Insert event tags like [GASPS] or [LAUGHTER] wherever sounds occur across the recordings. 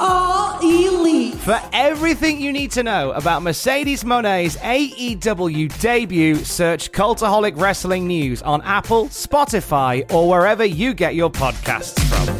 are elite. For everything you need to know about Mercedes Moné's AEW debut, search Cultaholic Wrestling News on Apple, Spotify, or wherever you get your podcasts from.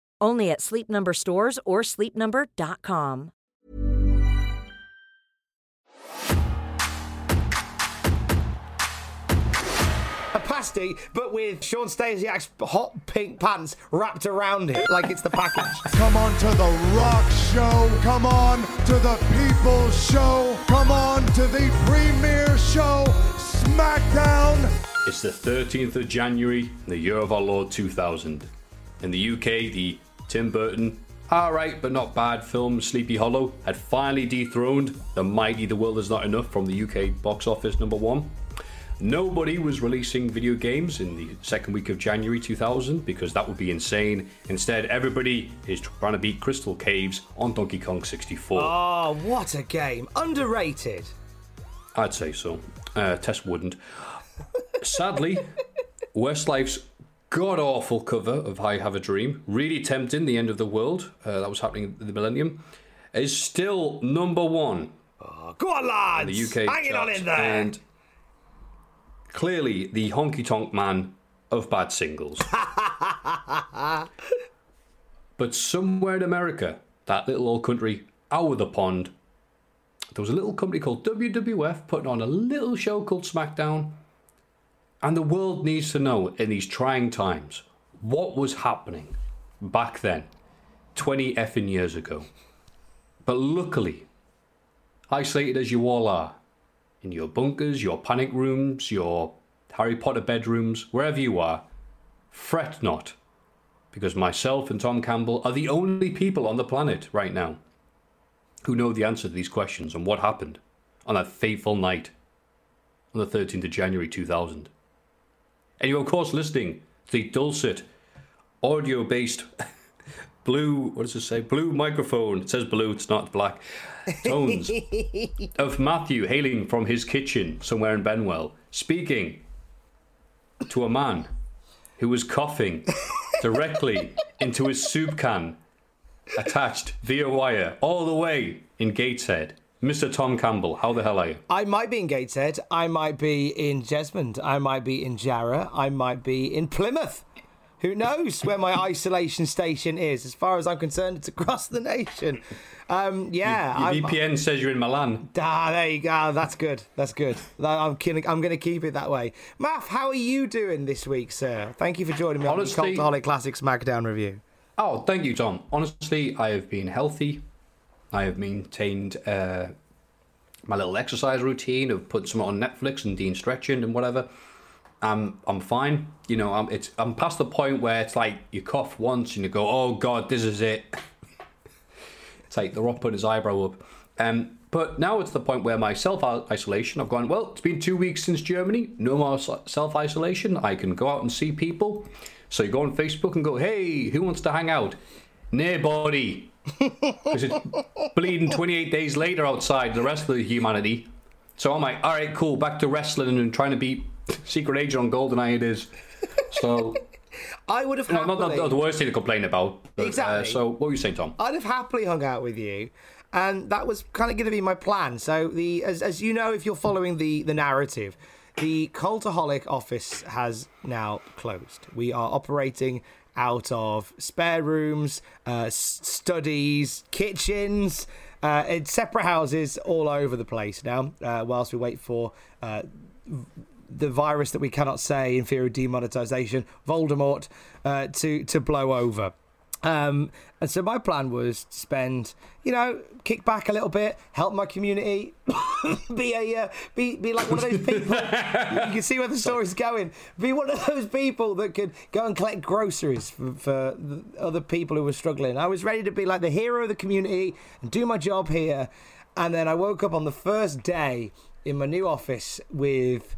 Only at Sleep Number stores or sleepnumber.com. A pasty, but with Shawn Stasiak's hot pink pants wrapped around it like it's the package. [LAUGHS] Come on to the rock show. Come on to the people's show. Come on to the premiere show, SmackDown. It's the 13th of January, the year of our Lord 2000. In the UK, the Tim Burton, alright but not bad film Sleepy Hollow had finally dethroned the mighty The World Is Not Enough from the UK box office number one. Nobody was releasing video games in the second week of January 2000 because that would be insane. Instead, everybody is trying to beat Crystal Caves on Donkey Kong 64. Oh, what a game. Underrated. I'd say so. Uh, Tess wouldn't. Sadly, Westlife's god awful cover of I Have a Dream, really tempting the end of the world, uh, that was happening in the millennium, is still number one Oh, go on, lads. in the UK. Hang it on in there. And clearly the honky tonk man of bad singles. [LAUGHS] but somewhere in America, that little old country out of the pond, there was a little company called WWF putting on a little show called SmackDown. And the world needs to know in these trying times what was happening back then, 20 effing years ago. But luckily, isolated as you all are, in your bunkers, your panic rooms, your Harry Potter bedrooms, wherever you are, fret not, because myself and Tom Campbell are the only people on the planet right now who know the answer to these questions and what happened on that fateful night on the 13th of January 2000. And you're, of course, listening to the dulcet, audio based [LAUGHS] blue, what does it say? Blue microphone. It says blue, it's not black. [LAUGHS] Tones of Matthew hailing from his kitchen somewhere in Benwell, speaking to a man who was coughing [LAUGHS] directly into his soup can attached via wire all the way in Gateshead. Mr. Tom Campbell, how the hell are you? I might be in Gateshead. I might be in Jesmond. I might be in Jarrow. I might be in Plymouth. Who knows where my [LAUGHS] isolation station is? As far as I'm concerned, it's across the nation. Um, yeah, Your I'm, VPN says you're in Milan. Ah, there you go. That's good. That's good. I'm kidding. I'm going to keep it that way. Math, how are you doing this week, sir? Thank you for joining me Honestly- on the Cultaholic Classic SmackDown review. Oh, thank you, Tom. Honestly, I have been healthy. I have maintained uh, my little exercise routine of putting some on Netflix and Dean stretching and whatever. I'm I'm fine. You know, I'm it's I'm past the point where it's like you cough once and you go, oh god, this is it. [LAUGHS] it's like the rock putting his eyebrow up. Um, but now it's the point where my self isolation. I've gone. Well, it's been two weeks since Germany. No more self isolation. I can go out and see people. So you go on Facebook and go, hey, who wants to hang out? Nobody. Because it's bleeding 28 days later outside the rest of the humanity. So I'm like, all right, cool, back to wrestling and trying to beat [LAUGHS] Secret Agent on GoldenEye it is. So, [LAUGHS] I would have no, not, not the worst thing to complain about. But, Exactly. Uh, so, what were you saying, Tom? I'd have happily hung out with you, and that was kind of going to be my plan. So the as as you know, if you're following the the narrative, the Cultaholic office has now closed. We are operating out of spare rooms, uh, studies, kitchens. Uh, it's separate houses all over the place now, uh, whilst we wait for uh, the virus that we cannot say in fear of demonetization, Voldemort, uh, to to blow over. Um, and so my plan was to spend, you know, kick back a little bit, help my community, [COUGHS] be a uh, be be like one of those people. you can see where the story's going. Be one of those people that could go and collect groceries for, for the other people who were struggling. I was ready to be like the hero of the community and do my job here. And then I woke up on the first day in my new office with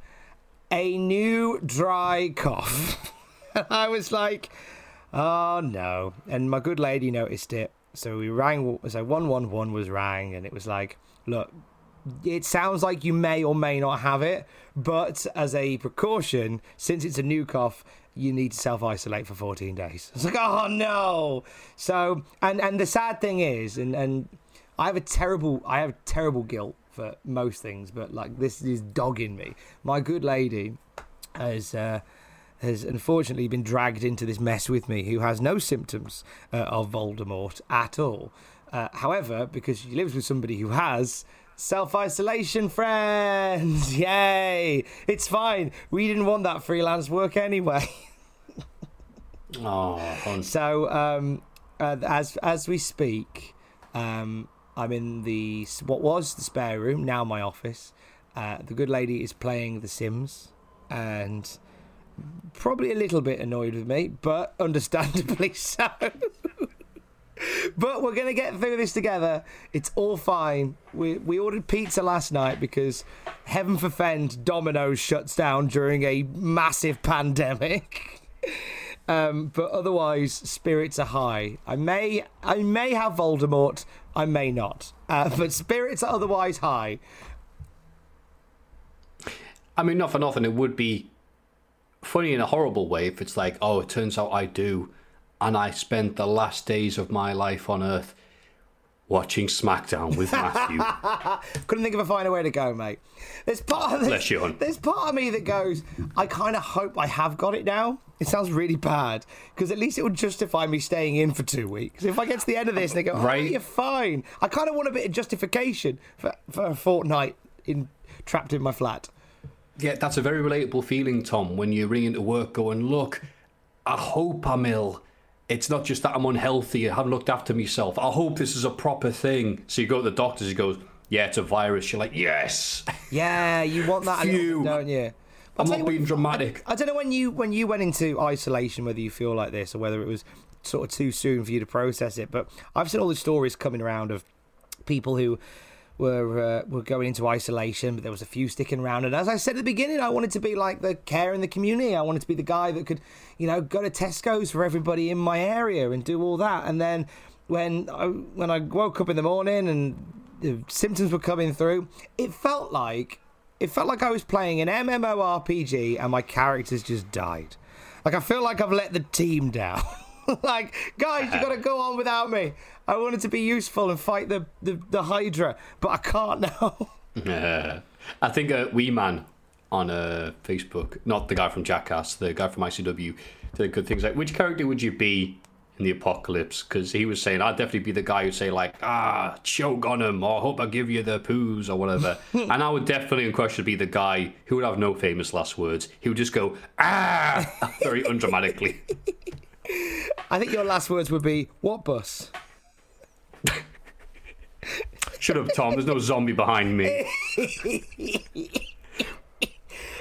a new dry cough. [LAUGHS] I was like, oh no. And my good lady noticed it. So we rang, so 111 was rang, and it was like, look, it sounds like you may or may not have it, but as a precaution, since it's a new cough, you need to self isolate for 14 days. It's like, oh no. So, and, and the sad thing is, and, and I have a terrible, I have terrible guilt for most things, but like this is dogging me. My good lady has uh, has unfortunately been dragged into this mess with me, who has no symptoms uh, of Voldemort at all. Uh, however, because she lives with somebody who has self isolation friends, [LAUGHS] yay! It's fine. We didn't want that freelance work anyway. [LAUGHS] Oh, so um, uh, as as we speak, um, I'm in the what was the spare room, now my office. Uh, the good lady is playing The Sims, and probably a little bit annoyed with me, but [LAUGHS] understandably so. but we're gonna get through this together. It's all fine. We we ordered pizza last night because heaven forfend Domino's shuts down during a massive pandemic. [LAUGHS] Um, but otherwise, spirits are high. I may, I may have Voldemort. I may not. Uh, [LAUGHS] but spirits are otherwise high. I mean, not for nothing, it would be funny in a horrible way if it's like, oh, it turns out I do, and I spent the last days of my life on Earth watching SmackDown with Matthew. [LAUGHS] Couldn't think of a finer way to go, mate. There's part of this, Bless you, hon. there's part of me that goes, I kind of hope I have got it now. It sounds really bad because at least it would justify me staying in for two weeks. If I get to the end of this and they go, oh, Right. you're fine. I kind of want a bit of justification for, for a fortnight in trapped in my flat. Yeah, that's a very relatable feeling, Tom, when you ring into work going, look, I hope I'm ill. It's not just that I'm unhealthy, I haven't looked after myself. I hope this is a proper thing. So you go to the doctors, he goes, yeah, it's a virus. You're like, yes. Yeah, you want that, a little Phew. bit, don't you? I'm not what- being dramatic. I don't know when you when you went into isolation whether you feel like this or whether it was sort of too soon for you to process it. But I've seen all the stories coming around of people who were uh, were going into isolation, but there was a few sticking around. And as I said at the beginning, I wanted to be like the care in the community. I wanted to be the guy that could, you know, go to Tesco's for everybody in my area and do all that. And then when I when I woke up in the morning and the symptoms were coming through, it felt like it felt like I was playing an MMORPG and my characters just died. Like I feel like I've let the team down. [LAUGHS] [LAUGHS] like guys, you got to go on without me. I wanted to be useful and fight the the, the Hydra, but I can't [LAUGHS] now. I think a wee man on uh, Facebook, not the guy from Jackass, the guy from ICW, did good things like, which character would you be in the apocalypse? Because he was saying, I'd definitely be the guy who'd say, like, ah, choke on him, or hope I give you the poos, or whatever. [LAUGHS] and I would definitely, in question, be the guy who would have no famous last words. He would just go, ah, very undramatically. I think your last words would be what bus? Shut up, Tom, there's no zombie behind me. [LAUGHS]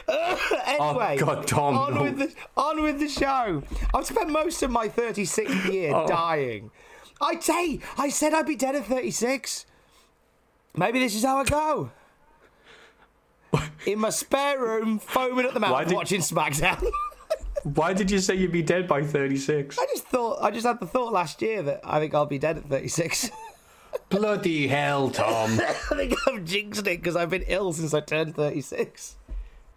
Oh, anyway, Oh, God, Tom, on no. with the on with the show. I've spent most of my 36th year Oh. dying. I say, I said I'd be dead at 36. Maybe this is how I go. [LAUGHS] In my spare room, foaming at the mouth, did- watching SmackDown. [LAUGHS] Why did you say you'd be dead by 36? I just thought, I just had the thought last year that I think I'll be dead at 36. [LAUGHS] Bloody hell, Tom. [LAUGHS] I think I've jinxed it because I've been ill since I turned 36.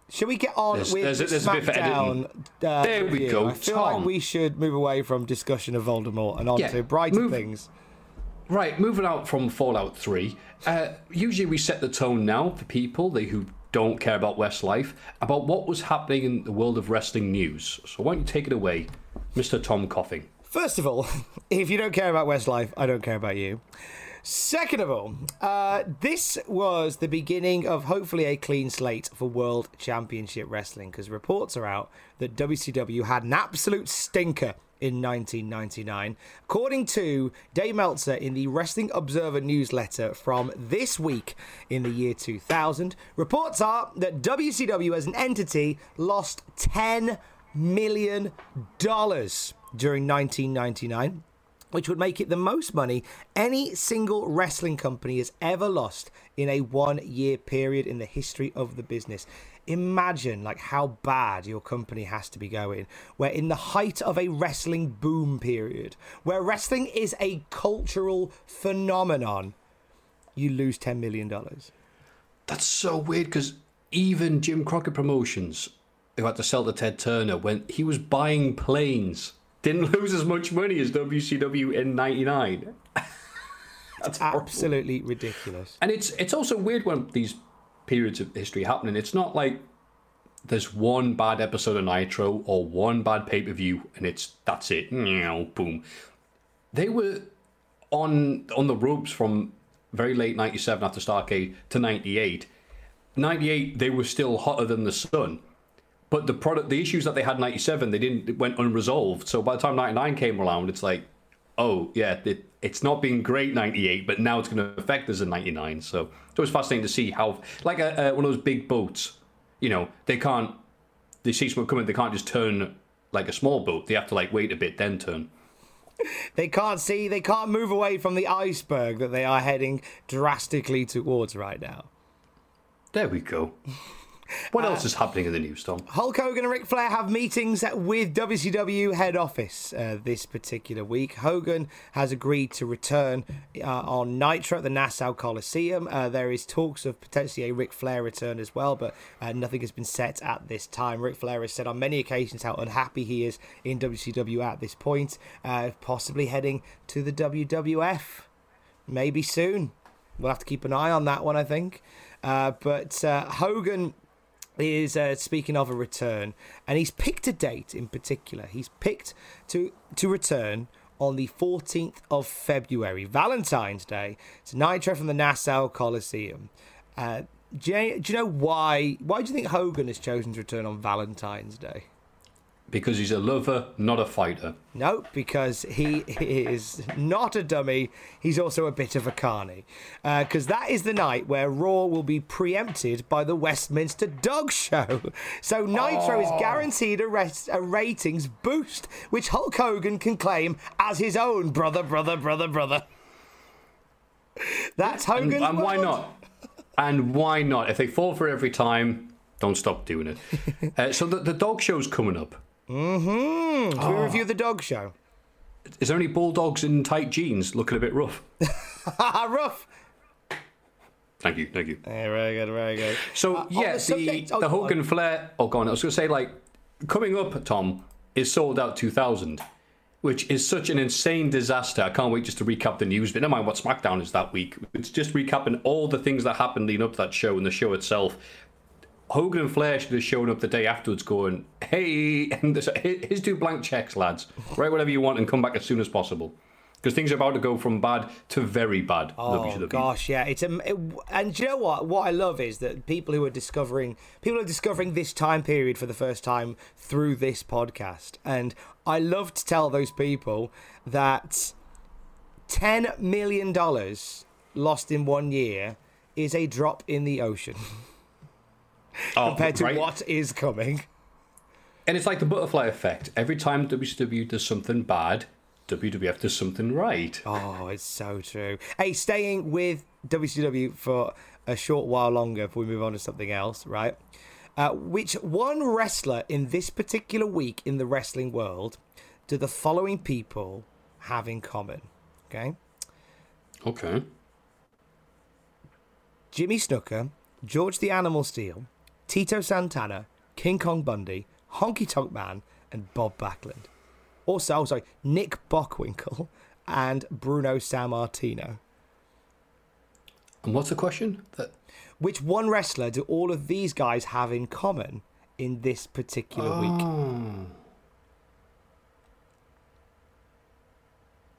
Should we get on There's- with there's a- there's a bit for SmackDown? Uh, There we review? go, I feel Tom. like we should move away from discussion of Voldemort and on Yeah, to brighter move- things. Right, moving out from Fallout 3. Uh, usually we set the tone now for people they, who don't care about Westlife about what was happening in the world of wrestling news. So why don't you take it away, Mr. Tom Coughing? First of all, [LAUGHS] if you don't care about Westlife, I don't care about you. Second of all, uh, this was the beginning of hopefully a clean slate for World Championship Wrestling because reports are out that WCW had an absolute stinker in 1999. According to Dave Meltzer in the Wrestling Observer newsletter from this week in the year 2000, reports are that WCW as an entity lost $10 million during 1999 which would make it the most money any single wrestling company has ever lost in a one year period in the history of the business. Imagine like how bad your company has to be going, where in the height of a wrestling boom period, where wrestling is a cultural phenomenon, you lose $10 million. That's so weird because even Jim Crockett Promotions, who had to sell to Ted Turner when he was buying planes didn't [LAUGHS] lose as much money as WCW in '99. [LAUGHS] That's absolutely ridiculous. And it's it's also weird when these periods of history happening. It's not like there's one bad episode of Nitro or one bad pay per view, and it's that's it. Boom. They were on on the ropes from very late '97 after Starcade to '98. '98 they were still hotter than the sun. But the product, the issues that they had in '97, they didn't it went unresolved. So by the time '99 came around, it's like, oh yeah, it, it's not been great '98, but now it's going to affect us in '99. So it was fascinating to see how, like a, a, one of those big boats, you know, they can't, they see smoke coming, they can't just turn like a small boat. They have to like wait a bit, then turn. They can't see, they can't move away from the iceberg that they are heading drastically towards right now. There we go. [LAUGHS] What else is happening in the news, Tom? Hulk Hogan and Ric Flair have meetings with WCW head office uh, this particular week. Hogan has agreed to return uh, on Nitro at the Nassau Coliseum. Uh, there is talks of potentially a Ric Flair return as well, but uh, nothing has been set at this time. Ric Flair has said on many occasions how unhappy he is in WCW at this point, uh, possibly heading to the WWF. Maybe soon. We'll have to keep an eye on that one, I think. Uh, but Hogan is uh, speaking of a return, and he's picked a date in particular. He's picked to to return on the 14th of February, Valentine's Day, to Nitro from the Nassau Coliseum. Uh, do, you, do you know why? Why do you think Hogan has chosen to return on Valentine's Day? Because he's a lover, not a fighter. No, because he [LAUGHS] is not a dummy. He's also a bit of a carny. Because uh, that is the night where Raw will be preempted by the Westminster Dog Show. [LAUGHS] So Nitro oh. is guaranteed a, res- a ratings boost, which Hulk Hogan can claim as his own brother, brother, brother, brother. [LAUGHS] That's Hogan's And, and why not? And why not? If they fall for every time, don't stop doing it. uh, so the, the dog show's coming up. Mm-hmm. oh. we review the dog show? Is there any bulldogs in tight jeans looking a bit rough? [LAUGHS] rough. Thank you, thank you. Yeah, very good, very good. So uh, yeah, the, subject, the, oh, the Hogan Flair. Oh, go on. I was going to say like coming up, Tom is Souled Out 2000, which is such an insane disaster. I can't wait just to recap the news. But never mind what SmackDown is that week. It's just recapping all the things that happened leading up to that show and the show itself. Hogan and Flair should have shown up the day afterwards going, hey, [LAUGHS] and here's two blank checks, lads. Write whatever you want and come back as soon as possible. Because things are about to go from bad to very bad. Oh gosh, yeah. It's a, it, and you know what? What I love is that people who are discovering people are discovering this time period for the first time through this podcast, and I love to tell those people that ten million dollars lost in one year is a drop in the ocean. [LAUGHS] oh, compared to right. what is coming. And it's like the butterfly effect. Every time WCW does something bad, WWF does something right. Oh, it's so true. Hey, staying with WCW for a short while longer before we move on to something else, right? Uh, which one wrestler in this particular week in the wrestling world do the following people have in common? Okay. Okay. Jimmy Snuka, George the Animal Steele, Tito Santana, King Kong Bundy, Honky Tonk Man, and Bob Backlund. Also, oh, sorry, Nick Bockwinkel and Bruno Sammartino. And what's the question? That... Which one wrestler do all of these guys have in common in this particular oh. week?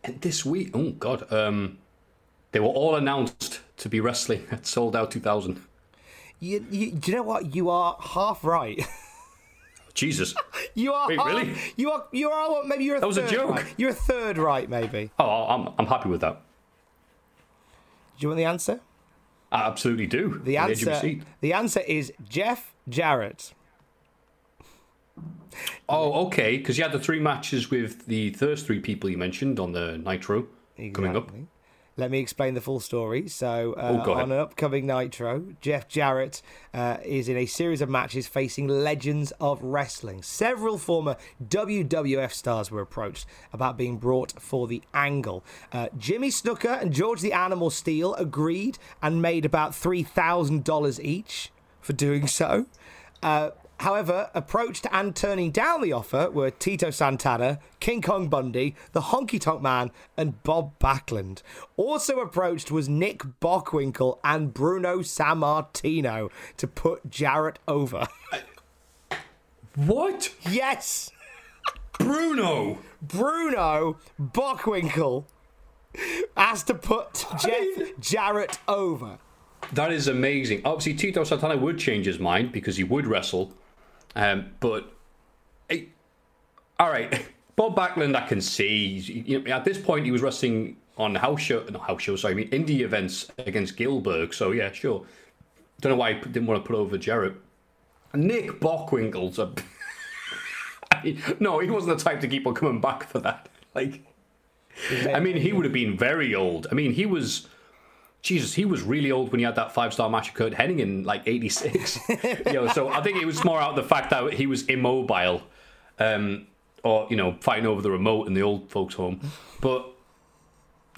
And this week, oh god, um, They were all announced to be wrestling at Souled Out 2000. You, you, do you know what? You are half right. Jesus. [LAUGHS] you are. Wait, half, really? You are. You are. what, Maybe you're a That was a third joke. right. You're a third right, maybe. Oh, I'm, I'm happy with that. Do you want the answer? I absolutely do. The answer. The answer is Jeff Jarrett. Oh, okay, because you had the three matches with the first three people you mentioned on the Nitro coming up. Let me explain the full story. So, uh, Oh, on an upcoming Nitro, Jeff Jarrett uh, is in a series of matches facing legends of wrestling. Several former WWF stars were approached about being brought for the angle. Uh, Jimmy Snuka and George the Animal Steele agreed and made about $3,000 each for doing so. Uh, however, approached and turning down the offer were Tito Santana, King Kong Bundy, the Honky Tonk Man, and Bob Backlund. Also approached was Nick Bockwinkel and Bruno Sammartino to put Jarrett over. What? yes, Bruno! Bruno Bockwinkel has to put Jeff Jarrett over. That is amazing. Obviously, Tito Santana would change his mind because he would wrestle. Um, but, eh, all right, Bob Backlund, I can see. You know, at this point, he was wrestling on house show, not house show, sorry, I mean indie events against Gilbert. So yeah, sure. Don't know why he didn't want to put over Jarrett. Nick Bockwinkel's a. I [LAUGHS] mean, no, he wasn't the type to keep on coming back for that. Like, I mean, he would have been very old. I mean, he was. Jesus, he was really old when he had that five star match with Curt Hennig in like '86. you know, so I think it was more out the fact that he was immobile, um, or you know, fighting over the remote in the old folks' home. But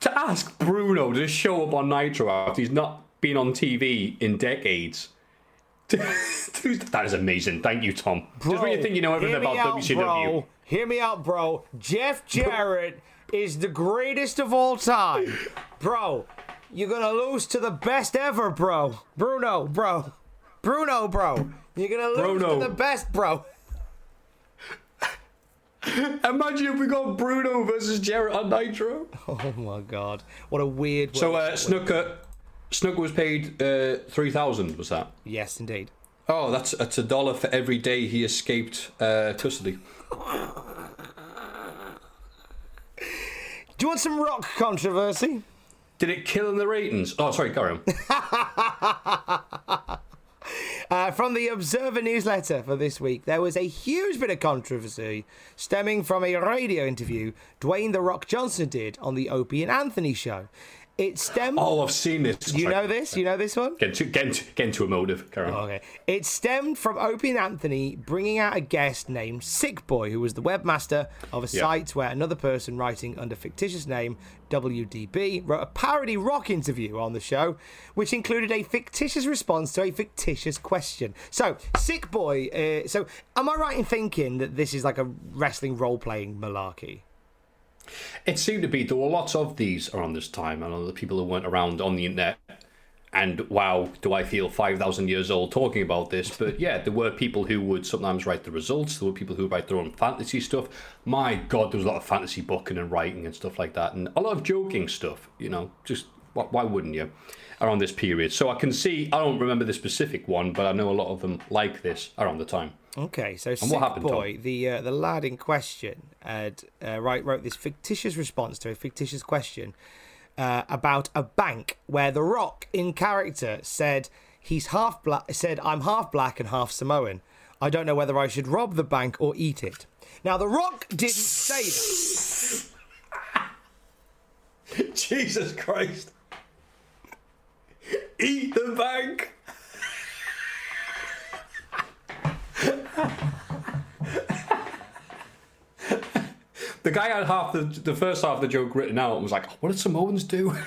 to ask Bruno to show up on Nitro after he's not been on TV in decades. [LAUGHS] that is amazing. Thank you, Tom. Just when you think you know everything about out, WCW. Bro. Hear me out, bro. Jeff Jarrett is the greatest of all time. [LAUGHS] Bro, you're to lose to the best ever, bro. Bruno, bro. Bruno, bro. You're to lose Bruno. to the best, bro. Imagine if we got Bruno versus Jarrett on Nitro. [LAUGHS] Oh, my God. What a weird So uh, Snuka, Snuka was paid uh, three thousand. Was that? Yes, indeed. Oh, that's that's a dollar for every day he escaped uh, custody. Do you want some rock controversy? Did it kill in the ratings? Oh, sorry, carry on. [LAUGHS] Uh, from the Observer newsletter for this week, there was a huge bit of controversy stemming from a radio interview Dwayne The Rock Johnson did on the Opie and Anthony show. It stemmed. Oh, I've seen this. you know this? You know this one? Get to get to, get into emotive. Carry on. Okay. It stemmed from Opie and Anthony bringing out a guest named Sick Boy, who was the webmaster of a Yeah. site where another person writing under fictitious name WDB wrote a parody rock interview on the show, which included a fictitious response to a fictitious question. So, Sick Boy. Uh, so, am I right in thinking that this is like a wrestling role playing malarkey? It seemed to be there were lots of these around this time, and the people who weren't around on the internet. And wow, do I feel five thousand years old talking about this? [LAUGHS] But yeah, there were people who would sometimes write the results. There were people who would write their own fantasy stuff. My God, there was a lot of fantasy booking and writing and stuff like that, and a lot of joking stuff. You know, just why wouldn't you? Around this period, so I can see. I don't remember the specific one, but I know a lot of them like this around the time. Okay, so Sick what happened, Tom? Boy, the uh, the lad in question, had, uh, right, wrote this fictitious response to a fictitious question uh, about a bank where The Rock, in character, said he's half black. Said I'm half black and half Samoan. I don't know whether I should rob the bank or eat it. Now, The Rock didn't say that. [LAUGHS] Jesus Christ! Eat the bank. [LAUGHS] the guy had half the the first half of the joke written out and was like, "What did Samoans do?" [LAUGHS]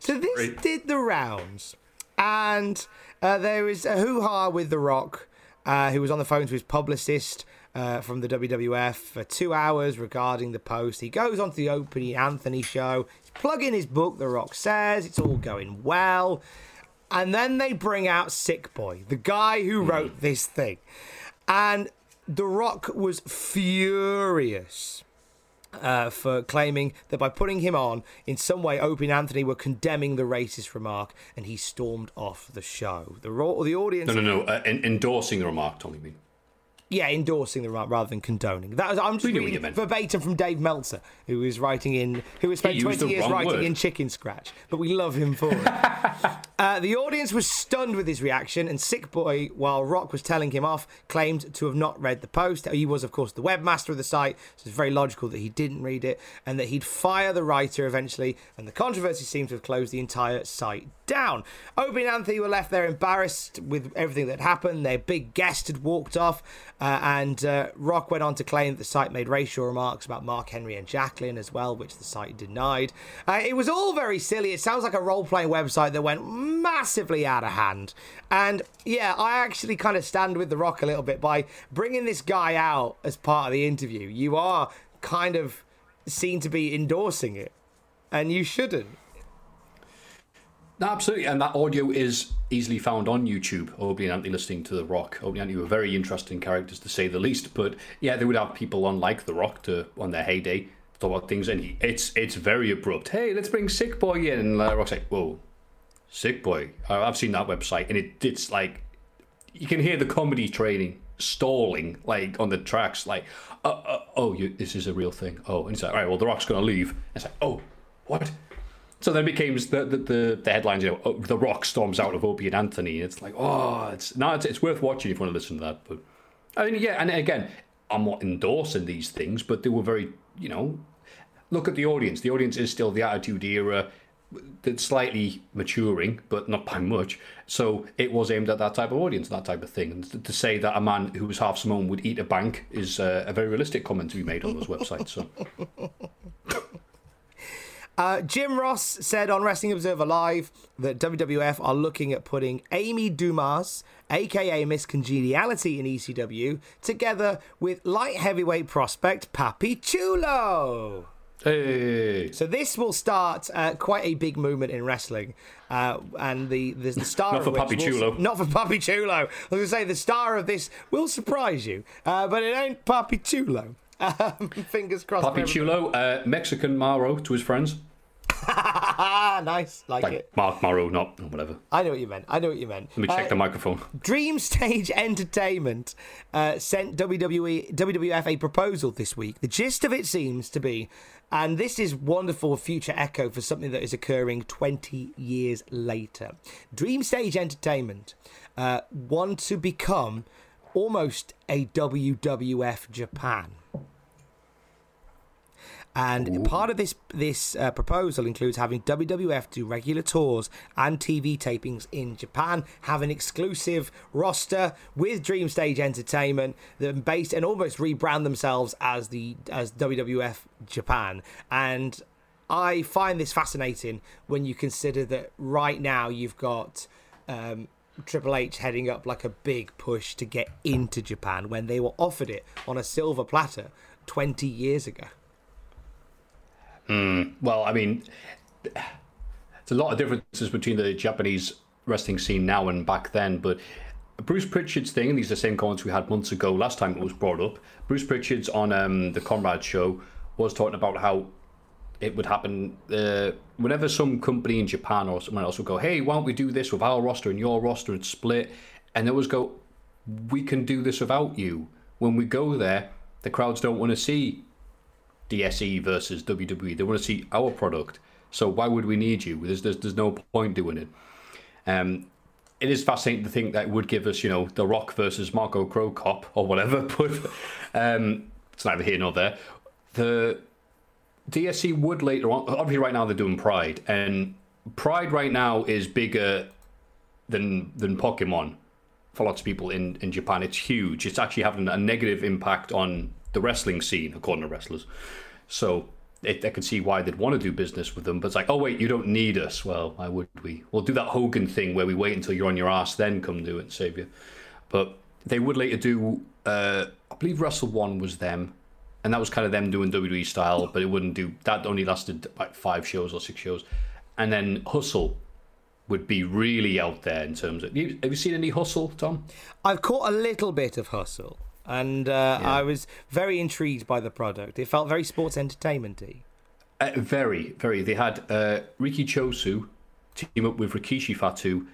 So this Great. did the rounds, and uh, there was a hoo ha with The Rock, uh, who was on the phone to his publicist uh, from the WWF for two hours regarding the post. He goes on to the Opie and Anthony show, he's plugging his book. The Rock says it's all going well, and then they bring out Sick Boy, the guy who wrote this thing, and The Rock was furious uh, for claiming that by putting him on, in some way, Opie and Anthony were condemning the racist remark, and he stormed off the show. The, the audience. No, no, no. Uh, en- endorsing the remark, Tommy. Mean. Yeah, endorsing the rather than condoning. That was, I'm just We reading verbatim from Dave Meltzer, who was writing in, who has spent 20 years writing word. in Chicken Scratch, but we love him for it. [LAUGHS] uh, the audience was stunned with his reaction, and Sick Boy, while Rock was telling him off, claimed to have not read the post. He was, of course, the webmaster of the site, so it's very logical that he didn't read it, and that he'd fire the writer eventually, and the controversy seemed to have closed the entire site down. Opie and Anthony were left there embarrassed with everything that happened. Their big guest had walked off, uh, and uh, Rock went on to claim that the site made racial remarks about Mark Henry and Jacqueline as well, which the site denied. Uh, it was all very silly. It sounds like a role playing website that went massively out of hand. And yeah, I actually kind of stand with The Rock a little bit by bringing this guy out as part of the interview. You are kind of seen to be endorsing it, and you shouldn't. Absolutely, and that audio is easily found on YouTube. Opie and Anthony listening to The Rock. Opie and Anthony were very interesting characters to say the least. But yeah, they would have people on like The Rock to on their heyday talk about things, and he, it's it's very abrupt. Hey, let's bring Sick Boy in, and uh, Rock's like, whoa, Sick Boy. I've seen that website, and it it's like you can hear the comedy training stalling like on the tracks like uh, uh, oh you, this is a real thing oh and it's like all right well the rock's gonna leave and it's like oh what so then it became the the, the, the headlines you know oh, the rock storms out of opie and anthony it's like oh it's no it's, it's worth watching if you want to listen to that but i mean yeah and again i'm not endorsing these things but they were very you know look at the audience the audience is still the attitude era that's slightly maturing, but not by much. So it was aimed at that type of audience, that type of thing. And to- say that a man who was half Samoan would eat a bank is uh, a very realistic comment to be made on those websites. So Uh, Jim Ross said on Wrestling Observer Live that WWF are looking at putting Amy Dumas, aka Miss Congeniality in ECW, together with light heavyweight prospect Papi Chulo. hey, So this will start uh, quite a big movement in wrestling, uh, and the the, the star Not of for Papi will- Chulo. not for Papi Chulo. I was going to say the star of this will surprise you, uh, but it ain't Papi Chulo. [LAUGHS] Um, fingers crossed. Papi. Chulo, uh, Mexican Maro to his friends. [LAUGHS] Nice, like, Like it. Mark Maro, not whatever. I know what you meant. I know what you meant. Let me check Uh, the microphone. [LAUGHS] Dream Stage Entertainment uh, sent WWE WWF a proposal this week. The gist of it seems to be, and this is wonderful future echo for something that is occurring 20 years later. Dream Stage Entertainment uh, want to become almost a WWF Japan. And part of this this uh, proposal includes having WWF do regular tours and TV tapings in Japan, have an exclusive roster with Dream Stage Entertainment, then based and almost rebrand themselves as the as WWF Japan. And I find this fascinating when you consider that right now you've got. Um, Triple H heading up like a big push to get into Japan when they were offered it on a silver platter 20 years ago. Well, I mean, there's a lot of differences between the Japanese wrestling scene now and back then, but Bruce Pritchard's thing, these are the same comments we had months ago, last time it was brought up. Bruce Pritchard's on um, the Conrad show was talking about how it would happen uh, whenever some company in Japan or someone else would go, hey, why don't we do this with our roster and your roster and split? And they always go, we can do this without you. When we go there, the crowds don't want to see DSE versus WWE. They want to see our product. So why would we need you? There's there's, there's no point doing it. Um, it is fascinating to think that it would give us, you know, The Rock versus Marco Cro Cop or whatever, [LAUGHS] but um, it's neither here nor there. The DSE would later on, obviously, right now they're doing Pride, and Pride right now is bigger than than Pokemon for lots of people in, in Japan. It's huge. It's actually having a negative impact on the wrestling scene, according to wrestlers. So it, I can see why they'd want to do business with them. But it's like, oh, wait, you don't need us. Well, why would we? We'll do that Hogan thing where we wait until you're on your ass, then come do it and save you. But they would later do, uh, I believe Wrestle One was them. And that was kind of them doing WWE style, but it wouldn't do that. Only lasted like five shows or six shows, and then Hustle would be really out there in terms of. Have you seen any Hustle, Tom? I've caught a little bit of hustle. And uh, I was very intrigued by the product. It felt very sports entertainmenty. Uh, very, very. They had uh, Riki Choshu team up with Rikishi Fatu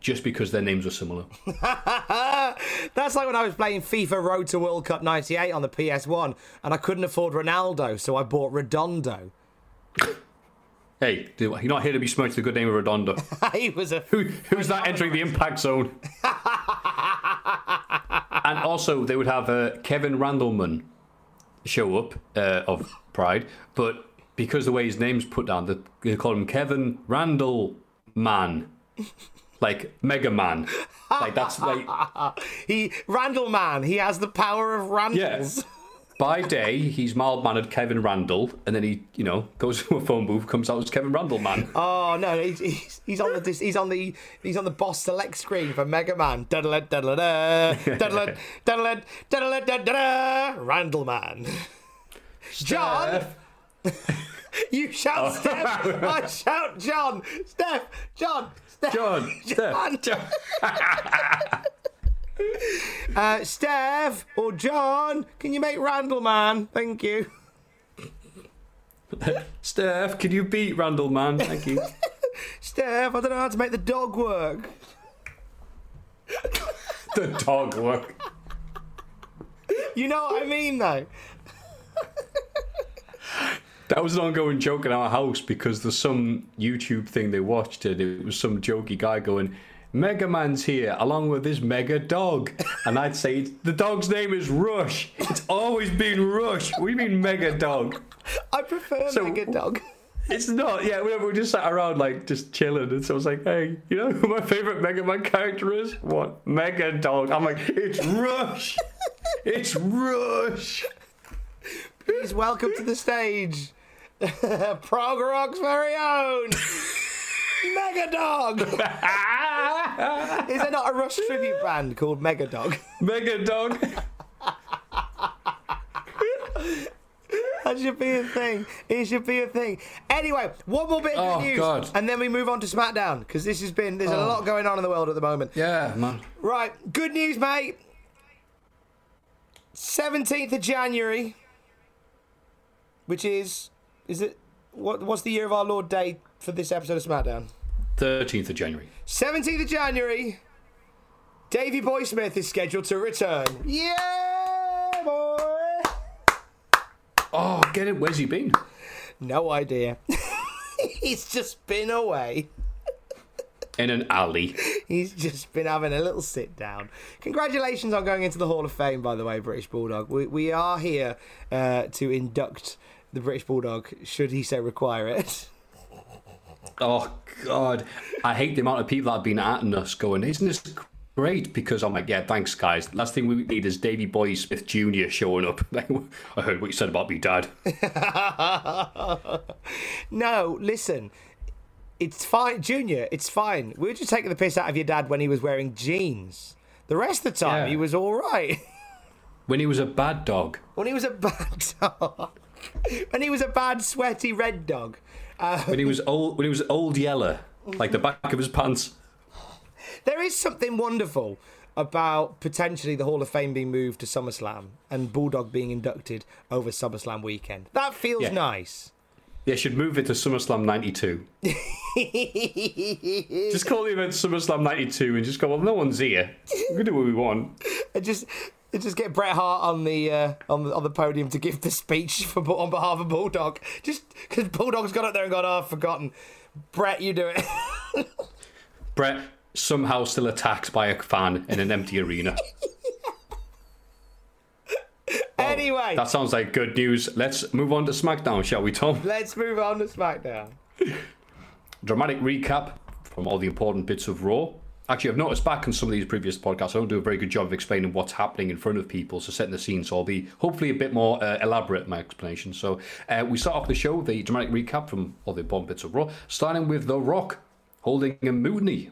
just because their names were similar. [LAUGHS] That's like when I was playing FIFA Road to World Cup 98 on the PS1 and I couldn't afford Ronaldo, so I bought Redondo. [LAUGHS] Hey, you're not here to be smoked the good name of Redondo. [LAUGHS] he was a. Who, who's that entering the impact zone? And also, they would have uh, Kevin Randleman show up uh, of Pride, but because the way his name's put down, they, they call him Kevin Randall Man. Like Mega Man. Like that's like [LAUGHS] He Randall man. He has the power of Randalls. Yes. [LAUGHS] By day, he's mild mannered Kevin Randall, and then he, you know, goes to a phone booth, comes out as Kevin Randall Man. Oh no, he's, he's, he's on the he's on the he's on the boss select screen for Mega Man. [LAUGHS] Randall man. John, [LAUGHS] you shout oh. Steph. I shout John. Steph. John. Steph. John, Steph, John. [LAUGHS] Uh, Steph or John, can you make Randall man? Thank you. [LAUGHS] Steph, can you beat Randall Man? Thank you. [LAUGHS] Steph, I don't know how to make the dog work. [LAUGHS] the dog work. You know what I mean, though. That was an ongoing joke in our house because there's some YouTube thing they watched and it was some jokey guy going, Mega Man's here along with his mega dog. And I'd say, the dog's name is Rush. It's always been Rush. We mean mega dog. I prefer So- Mega Dog. It's not, yeah, we, we just sat around like just chilling. And so I was like, hey, you know who my favorite Mega Man character is? What? Mega Dog. I'm like, it's Rush. It's Rush. Please welcome to the stage, [LAUGHS] Prog Rock's very own Mega Dog. [LAUGHS] [LAUGHS] Is there not a Rush tribute band called Mega Dog? [LAUGHS] Mega Dog. [LAUGHS] That should be a thing. It should be a thing. Anyway, one more bit of Oh, news, God. and then we move on to SmackDown because this has been there's a oh. lot going on in the world at the moment. Yeah, man. Right, good news, mate. 17th of January, which is is it what what's the year of our Lord day for this episode of SmackDown? 13th of January. 17th of January, Davey Boy Smith is scheduled to return. Yeah, boy. Oh, get it. Where's he been? No idea. [LAUGHS] He's just been away. In an alley. He's just been having a little sit down. Congratulations on going into the Hall of Fame, by the way, British Bulldog. We, we are here uh, to induct the British Bulldog, should he so require it. [LAUGHS] Oh, God. I hate the amount of people that have been at us going, isn't this great? Because I'm like, yeah, thanks, guys. Last thing we need is Davey Boy Smith Jr. showing up. [LAUGHS] I heard what you said about me, Dad. [LAUGHS] No, listen. It's fine, Junior. It's fine. We were just taking the piss out of your dad when he was wearing jeans. The rest of the time, Yeah. he was all right. [LAUGHS] When he was a bad dog. when he was a bad dog. when he was a bad, sweaty red dog. Uh, When he was old. When he was old yeller, like the back of his pants. There is something wonderful about potentially the Hall of Fame being moved to SummerSlam and Bulldog being inducted over SummerSlam weekend. That feels Yeah. nice. Yeah, should move it to SummerSlam 92. [LAUGHS] just call the event SummerSlam 92 and just go, well, no one's here. We can do what we want. Just and just get Bret Hart on the uh, on the on the podium to give the speech for on behalf of Bulldog. Just because Bulldog's got up there and gone, oh, I've forgotten. Bret, you do it. [LAUGHS] Bret somehow still attacked by a fan in an empty arena. [LAUGHS] anyway, That sounds like good news. Let's move on to SmackDown, shall we, Tom? let's move on to SmackDown. [LAUGHS] Dramatic recap from all the important bits of Raw. Actually, I've noticed back in some of these previous podcasts, I don't do a very good job of explaining what's happening in front of people, so setting the scene. So I'll be hopefully a bit more uh, elaborate in my explanation. So uh, we start off the show, with the dramatic recap from all the important bits of Raw, starting with The Rock holding a mutiny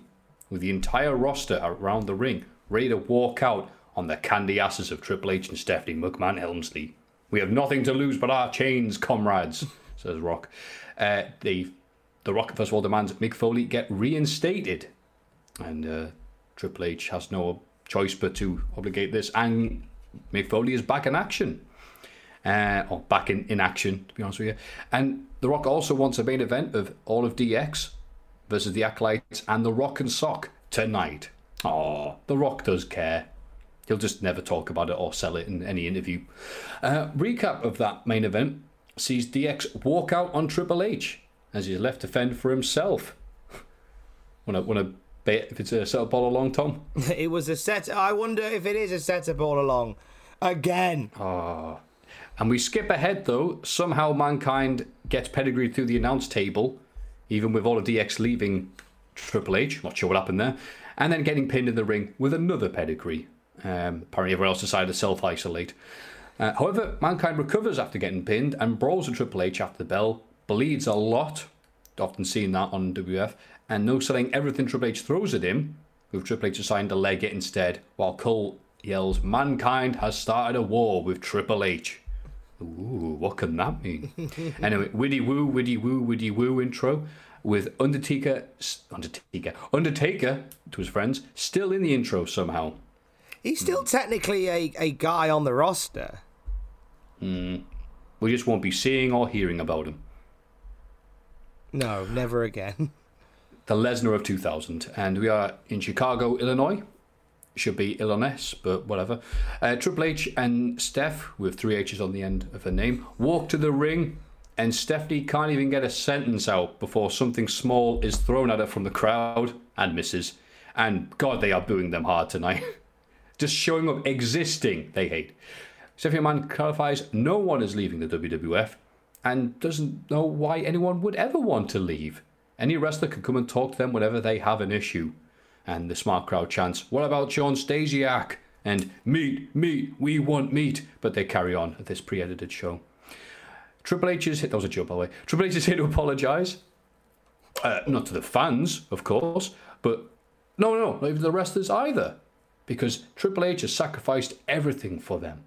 with the entire roster around the ring, ready to walk out on the candy asses of Triple H and Stephanie McMahon Helmsley. We have nothing to lose but our chains, comrades, says Rock. Uh, the, the Rock, first of all, demands Mick Foley get reinstated. And uh, Triple H has no choice but to obligate this. And Mick Foley is back in action. Uh, or back in, in action, to be honest with you. And The Rock also wants a main event of all of DX versus the Acolytes and The Rock and Sock tonight. Oh, The Rock does care. He'll just never talk about it or sell it in any interview. Uh, recap of that main event sees DX walk out on Triple H as he's left to fend for himself. to want to bet if it's a setup all along, Tom? [LAUGHS] it was a set. I wonder if it is a setup all along. Again. Oh. And we skip ahead though. Somehow mankind gets pedigreed through the announce table, even with all of DX leaving Triple H. Not sure what happened there. And then getting pinned in the ring with another pedigree. Um, apparently, everyone else decided to self isolate. Uh, however, Mankind recovers after getting pinned and brawls with Triple H after the bell. Bleeds a lot, often seen that on WF, and no selling everything Triple H throws at him, with Triple H assigned to leg it instead, while Cole yells, Mankind has started a war with Triple H. Ooh, what can that mean? [LAUGHS] anyway, widdy woo, widdy woo, widdy woo intro with Undertaker, Undertaker, Undertaker to his friends, still in the intro somehow. He's still technically a, a guy on the roster. Hmm. We just won't be seeing or hearing about him. No, never again. [LAUGHS] The Lesnar of 2000. And we are in Chicago, Illinois. Should be Illinois, but whatever. Uh, Triple H and Steph, with three H's on the end of her name, walk to the ring, and Stephanie can't even get a sentence out before something small is thrown at her from the crowd and misses. And God, they are booing them hard tonight. [LAUGHS] Just showing up, existing, they hate. Stephanie McMahon clarifies no one is leaving the WWF and doesn't know why anyone would ever want to leave. Any wrestler can come and talk to them whenever they have an issue. And the smart crowd chants, What about Shawn Stasiak? And meat, meat, we want meat. But they carry on at this pre edited show. Triple H is hit, that was a joke by the way. Triple H is here to apologise. Uh, not to the fans, of course, but no, no, not even the wrestlers either. Because Triple H has sacrificed everything for them.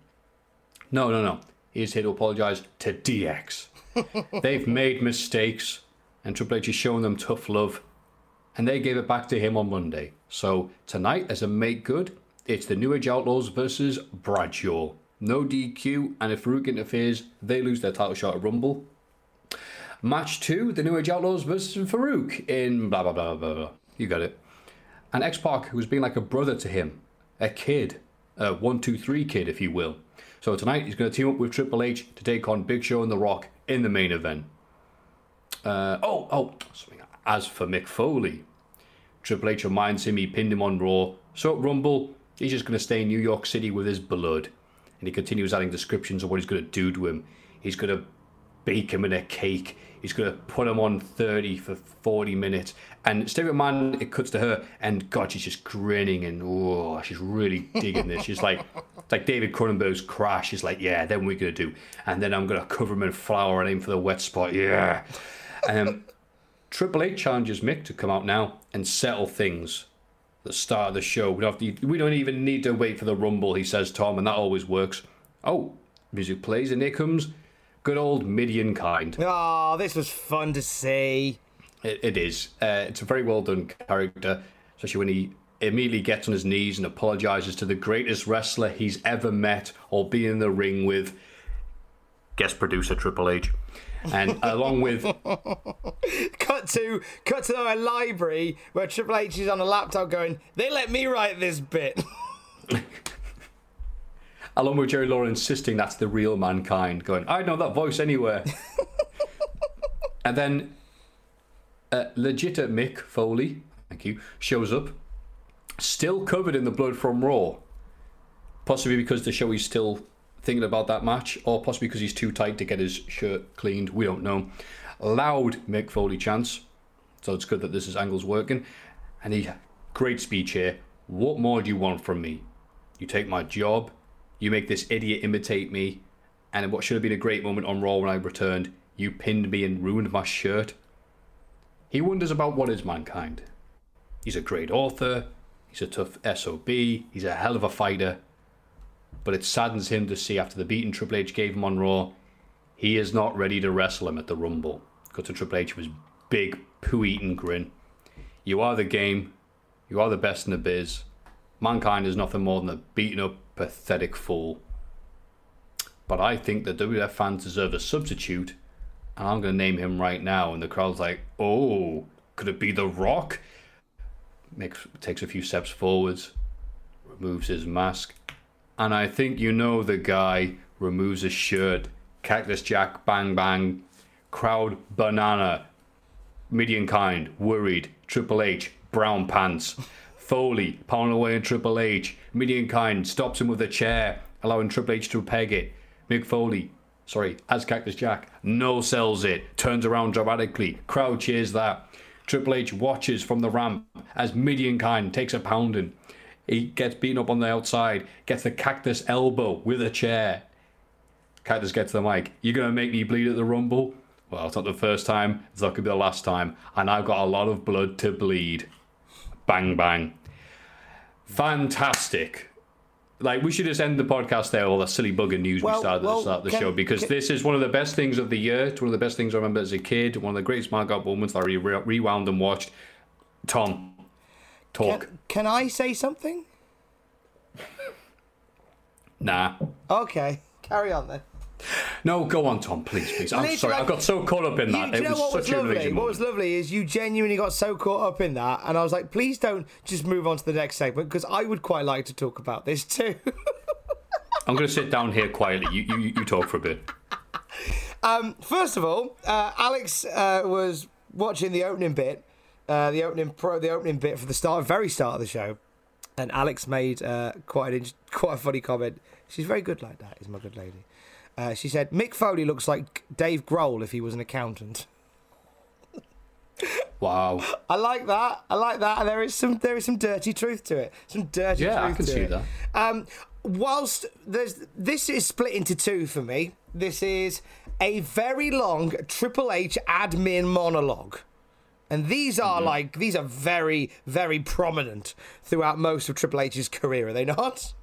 No, no, no. He's here to apologise to DX. [LAUGHS] They've made mistakes, and Triple H is showing them tough love, and they gave it back to him on Monday. So tonight, as a make good, it's the New Age Outlaws versus Bradshaw. No DQ, and if Faarooq interferes, they lose their title shot at Rumble. Match two, the New Age Outlaws versus Faarooq in blah blah blah blah blah. You got it. And X Pac, who's been like a brother to him, a kid, a one two three kid, if you will. So tonight he's going to team up with Triple H to take on Big Show and The Rock in the main event. Uh, oh, oh, as for Mick Foley, Triple H reminds him he pinned him on Raw. So at Rumble, he's just going to stay in New York City with his blood. And he continues adding descriptions of what he's going to do to him. He's going to bake him in a cake. He's going to put him on 30 for 40 minutes. And Stephanie McMahon, it cuts to her, and God, she's just grinning and oh, she's really digging this. She's like, like David Cronenberg's Crash. She's like, yeah, then we're going to do. And then I'm going to cover him in flour and aim for the wet spot. Yeah. Um, Triple H challenges Mick to come out now and settle things. The start of the show. We don't, to, we don't even need to wait for the Rumble, he says, Tom, and that always works. Oh, music plays, and here comes good old Mideon kind. Oh, this was fun to see. It, it is. Uh, it's a very well done character, especially when he immediately gets on his knees and apologizes to the greatest wrestler he's ever met or been in the ring with. Guest producer Triple H. And along with [LAUGHS] cut to cut to a library where Triple H is on a laptop going, They let me write this bit. [LAUGHS] along with Jerry Lawler insisting that's the real mankind, going, I know that voice anywhere. [LAUGHS] and then uh, legit Mick Foley, thank you, shows up, still covered in the blood from Raw. Possibly because the show is still thinking about that match, or possibly because he's too tight to get his shirt cleaned. We don't know. Loud Mick Foley chants, so it's good that this is angles working. And he, great speech here. What more do you want from me? You take my job, you make this idiot imitate me, and what should have been a great moment on Raw when I returned, you pinned me and ruined my shirt. He wonders about what is mankind. He's a great author, he's a tough SOB, he's a hell of a fighter, but it saddens him to see after the beating Triple H gave him on Raw, he is not ready to wrestle him at the Rumble. Got to Triple H with his big poo eating grin. You are the game, you are the best in the biz, Mankind is nothing more than a beaten up, pathetic fool. But I think the WWF fans deserve a substitute, and I'm going to name him right now. And the crowd's like, oh, could it be The Rock? Makes, takes a few steps forwards, removes his mask, and I think you know the guy removes his shirt. Cactus Jack, bang bang, crowd banana, Mideon kind, worried, Triple H, brown pants. [LAUGHS] Foley, pounding away in Triple H. Mideon kind stops him with a chair, allowing Triple H to peg it. Mick Foley, sorry, as Cactus Jack, no sells it, turns around dramatically. Crowd cheers that. Triple H watches from the ramp as Mideon kind takes a pounding. He gets beaten up on the outside, gets the cactus elbow with a chair. Cactus gets the mic. You're going to make me bleed at the Rumble? Well, it's not the first time, it's not going to be the last time. And I've got a lot of blood to bleed. Bang, bang. Fantastic. Like, we should just end the podcast there, all the silly bugger news Well, we started well, at the start of the can- show, because can- this is one of the best things of the year. It's one of the best things I remember as a kid, one of the greatest Margot moments that I re- rewound and watched. Tom, talk. Can, can I say something? [LAUGHS] Nah. Okay, [LAUGHS] carry on then. No, go on, Tom, please, please. I'm Literally, sorry, I got so caught up in that. you it know was what was such lovely? What was lovely is you genuinely got so caught up in that, and I was like, please don't just move on to the next segment because I would quite like to talk about this too. [LAUGHS] I'm going to sit down here quietly. You, you, you talk for a bit. Um, First of all, uh, Alex uh, was watching the opening bit, uh, the opening pro, the opening bit for the start, very start of the show, and Alex made uh, quite an, [LAUGHS] quite a funny comment. She's very good like that. Is my good lady. Uh, she said Mick Foley looks like Dave Grohl if he was an accountant. [LAUGHS] Wow. I like that. I like that. And there is some there is some dirty truth to it. Some dirty Yeah, I truth can to see it. that. Um, whilst there's this is split into two for me. This is a very long Triple H admin monologue. And these are Mm-hmm. like these are very, very prominent throughout most of Triple H's career, are they not?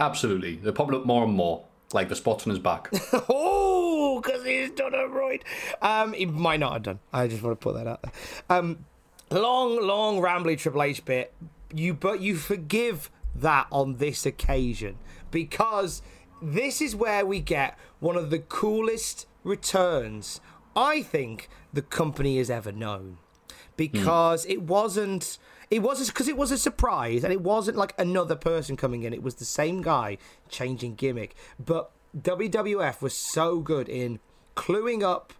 Absolutely. They're popping up more and more, like the spots on his back. [LAUGHS] oh, because he's done it right. Um, he might not have done. I just want to put that out there. Um, long, long, rambly Triple H bit. You, but you forgive that on this occasion because this is where we get one of the coolest returns I think the company has ever known. Hmm. Because it wasn't it was because it was a surprise and it wasn't like another person coming in. It was the same guy changing gimmick. But WWF was so good in cluing up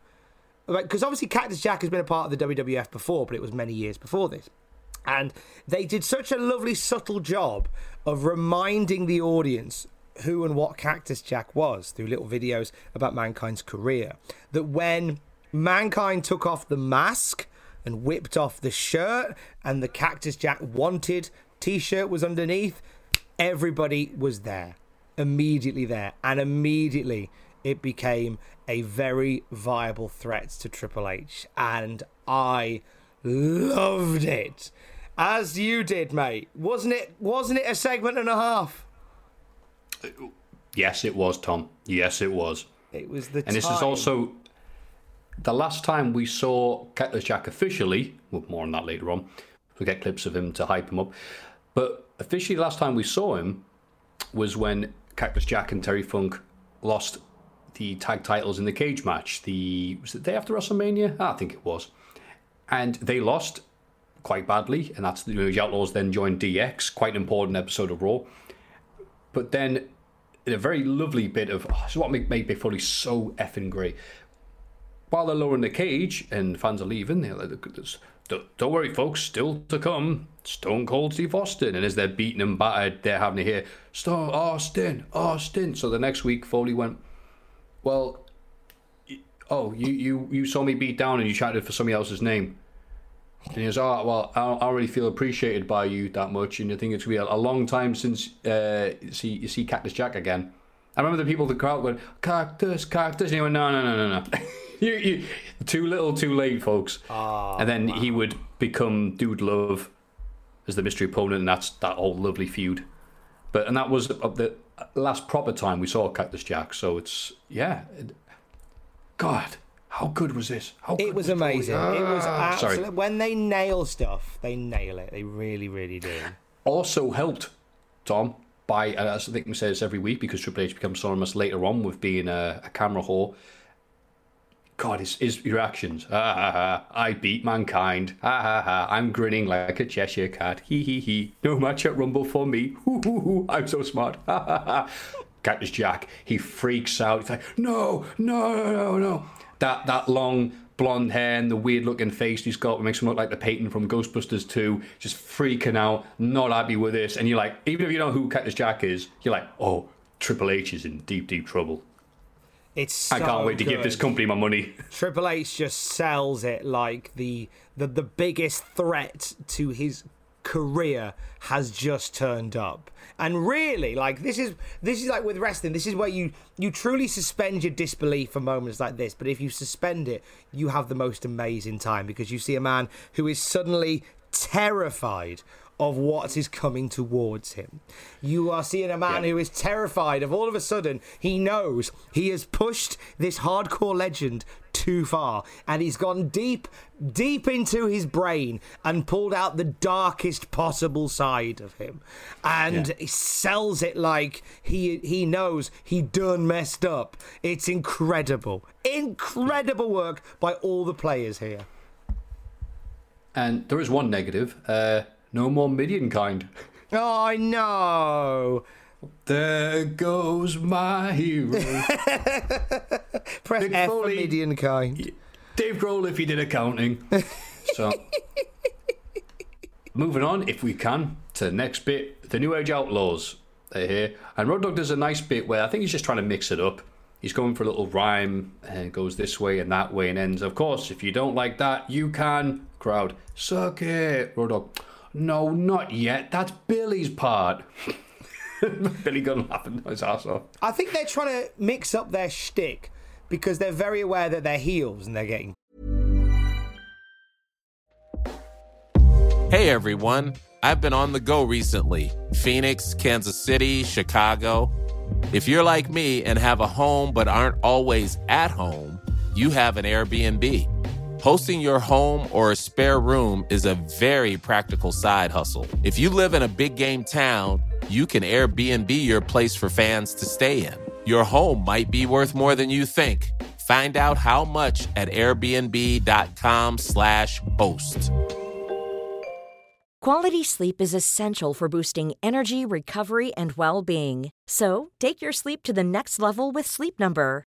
because obviously Cactus Jack has been a part of the WWF before but it was many years before this. And they did such a lovely subtle job of reminding the audience who and what Cactus Jack was through little videos about Mankind's career. That when Mankind took off the mask and whipped off the shirt, and the Cactus Jack wanted t shirt was underneath, everybody was there. Immediately there. And immediately it became a very viable threat to Triple H. And I loved it. As you did, mate. Wasn't it wasn't it a segment and a half? Yes, it was, Tom. Yes, it was. It was the And this is also the last time we saw Cactus Jack officially. Well, more on that later on. We'll get clips of him to hype him up. But officially, the last time we saw him was when Cactus Jack and Terry Funk lost the tag titles in the cage match. The was it the day after WrestleMania? Ah, I think it was. And they lost quite badly, and that's you know, the Outlaws then joined DX. Quite an important episode of Raw. But then, a very lovely bit of oh, this is what made, made Foley so effing great. While they're lowering the cage and fans are leaving, they're like, "Don't don't worry, folks, still to come. Stone Cold Steve Austin, and as they're beaten and battered, they're having to hear Stone Austin, Austin. So the next week, Foley went, "Well, oh, you you you saw me beat down and you shouted for somebody else's name." And he goes, "Oh, well, I don't, I don't really feel appreciated by you that much, and I think it's gonna be a, a long time since uh, you see you see Cactus Jack again." I remember the people in the crowd went, "Cactus, Cactus," and he went, "No, no, no, no, no, [LAUGHS] you, you, too little, too late, folks." and then he would become Dude Love as the mystery opponent, and that's that whole lovely feud. But and that was the last proper time we saw Cactus Jack. So it's yeah, God, how good was this? How good It was Foley? amazing. It was Ah, absolutely when they nail stuff, they nail it. They really, really do. Also helped, Tom, by, as I think we say this every week, because Triple H becomes synonymous later on with being a, a camera whore. God, his, his reactions. Ha ha ha. I beat mankind. Ha ha ha. I'm grinning like a Cheshire cat. Hee hee hee. No match at Rumble for me. Hoo hoo hoo. I'm so smart. Ha ha ha. Cactus Jack. He freaks out. He's like, no, no, no, no, no. That that long blonde hair and the weird looking face he's got makes him look like the Peyton from Ghostbusters 2, just freaking out, not happy with this. And you're like, even if you know who Cactus Jack is, you're like, oh, Triple H is in deep, deep trouble. It's so I can't wait to give this company my money. [LAUGHS] Triple H just sells it like the the, the biggest threat to his career has just turned up. And really, like this is this is like with wrestling, this is where you you truly suspend your disbelief for moments like this. But if you suspend it, you have the most amazing time because you see a man who is suddenly terrified of what is coming towards him. You are seeing a man Yeah. who is terrified of all of a sudden he knows he has pushed this hardcore legend too far and he's gone deep deep into his brain and pulled out the darkest possible side of him and Yeah. he sells it like he he knows he done messed up it's incredible incredible work by all the players here And there is one negative. Uh, no more Mideon kind. [LAUGHS] oh i know There goes my hero. [LAUGHS] press f for Foley. Mideon kind Dave Grohl if he did accounting. So, [LAUGHS] moving on, if we can, to the next bit. The New Age Outlaws. They're here. And Road Dogg does a nice bit where I think he's just trying to mix it up. He's going for a little rhyme and goes this way and that way and ends. Of course, if you don't like that, you can. Crowd, suck it. Road Dogg, no, not yet. That's Billy's part. [LAUGHS] [LAUGHS] Billy Gunn laughing his ass off. I think they're trying to mix up their shtick because they're very aware that they're heels and they're getting Hey everyone, I've been on the go recently Phoenix, Kansas City, Chicago. If you're like me and have a home but aren't always at home, you have an Airbnb. Hosting your home or a spare room is a very practical side hustle. If you live in a big game town, you can Airbnb your place for fans to stay in. Your home might be worth more than you think. Find out how much at airbnb.com/slash host. Quality sleep is essential for boosting energy, recovery, and well being. So, take your sleep to the next level with Sleep Number.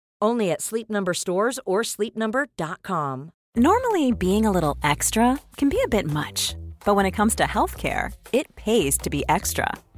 Only at Sleep Number stores or sleepnumber.com. Normally, being a little extra can be a bit much, but when it comes to healthcare, it pays to be extra.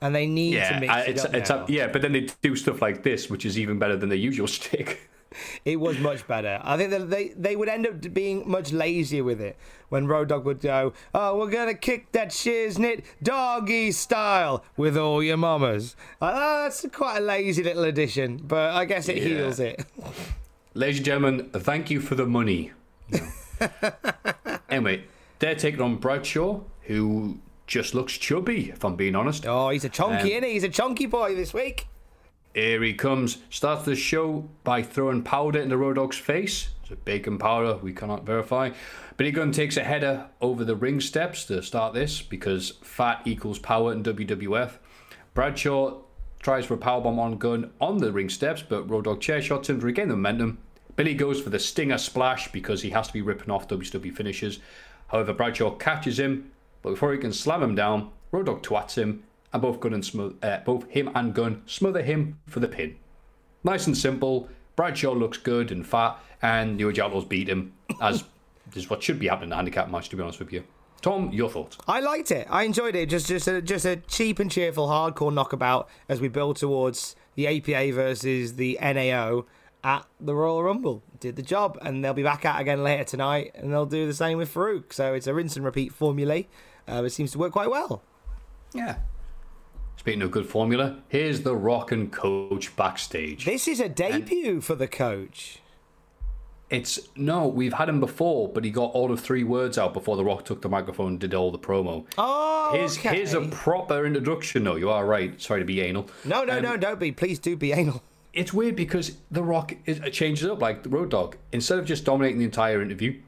And they need to Yeah, mix I- it it's, up it's a, yeah, but then they do stuff like this, which is even better than the usual [LAUGHS] stick. It was much better. I think that they, they would end up being much lazier with it when Road Dogg would go, Oh, we're going to kick that shiznit doggy style with all your mamas. Like, oh, that's quite a lazy little addition, but I guess it Yeah. heals it. Ladies and gentlemen, thank you for the money. [LAUGHS] Anyway, they're taking on Bradshaw, who just looks chubby, if I'm being honest. Oh, he's a chunky, Um, innit? He's a chunky boy this week. Here he comes. Starts the show by throwing powder in the Road Dogg's face. It's a bacon powder, we cannot verify. Billy Gunn takes a header over the ring steps to start this because fat equals power in WWF. Bradshaw tries for a powerbomb on Gunn on the ring steps, but Road Dogg chair shots him to regain the momentum. Billy goes for the Stinger Splash because he has to be ripping off WCW finishes. However, Bradshaw catches him, but before he can slam him down, Road Dogg twats him and both Gunn and uh, both him and Gunn smother him for the pin. Nice and simple. Bradshaw looks good and fat, and Age Outlaws beat him, as [COUGHS] is what should be happening in a handicap match, to be honest with you. Tom, your thoughts? I liked it. I enjoyed it. Just, just, a, just a cheap and cheerful hardcore knockabout as we build towards the APA versus the NAO at the Royal Rumble. Did the job, and they'll be back out again later tonight, and they'll do the same with Faarooq. So it's a rinse and repeat formula. Uh, it seems to work quite well. Yeah. Speaking of good formula, here's the Rock and Coach backstage. This is a debut and for the coach. It's no, we've had him before, but he got all of three words out before the Rock took the microphone and did all the promo. Oh, here's, okay. here's a proper introduction. though. you are right. Sorry to be anal. No, no, um, no, don't be. Please do be anal. It's weird because the Rock is, it changes up like the Road Dogg. Instead of just dominating the entire interview,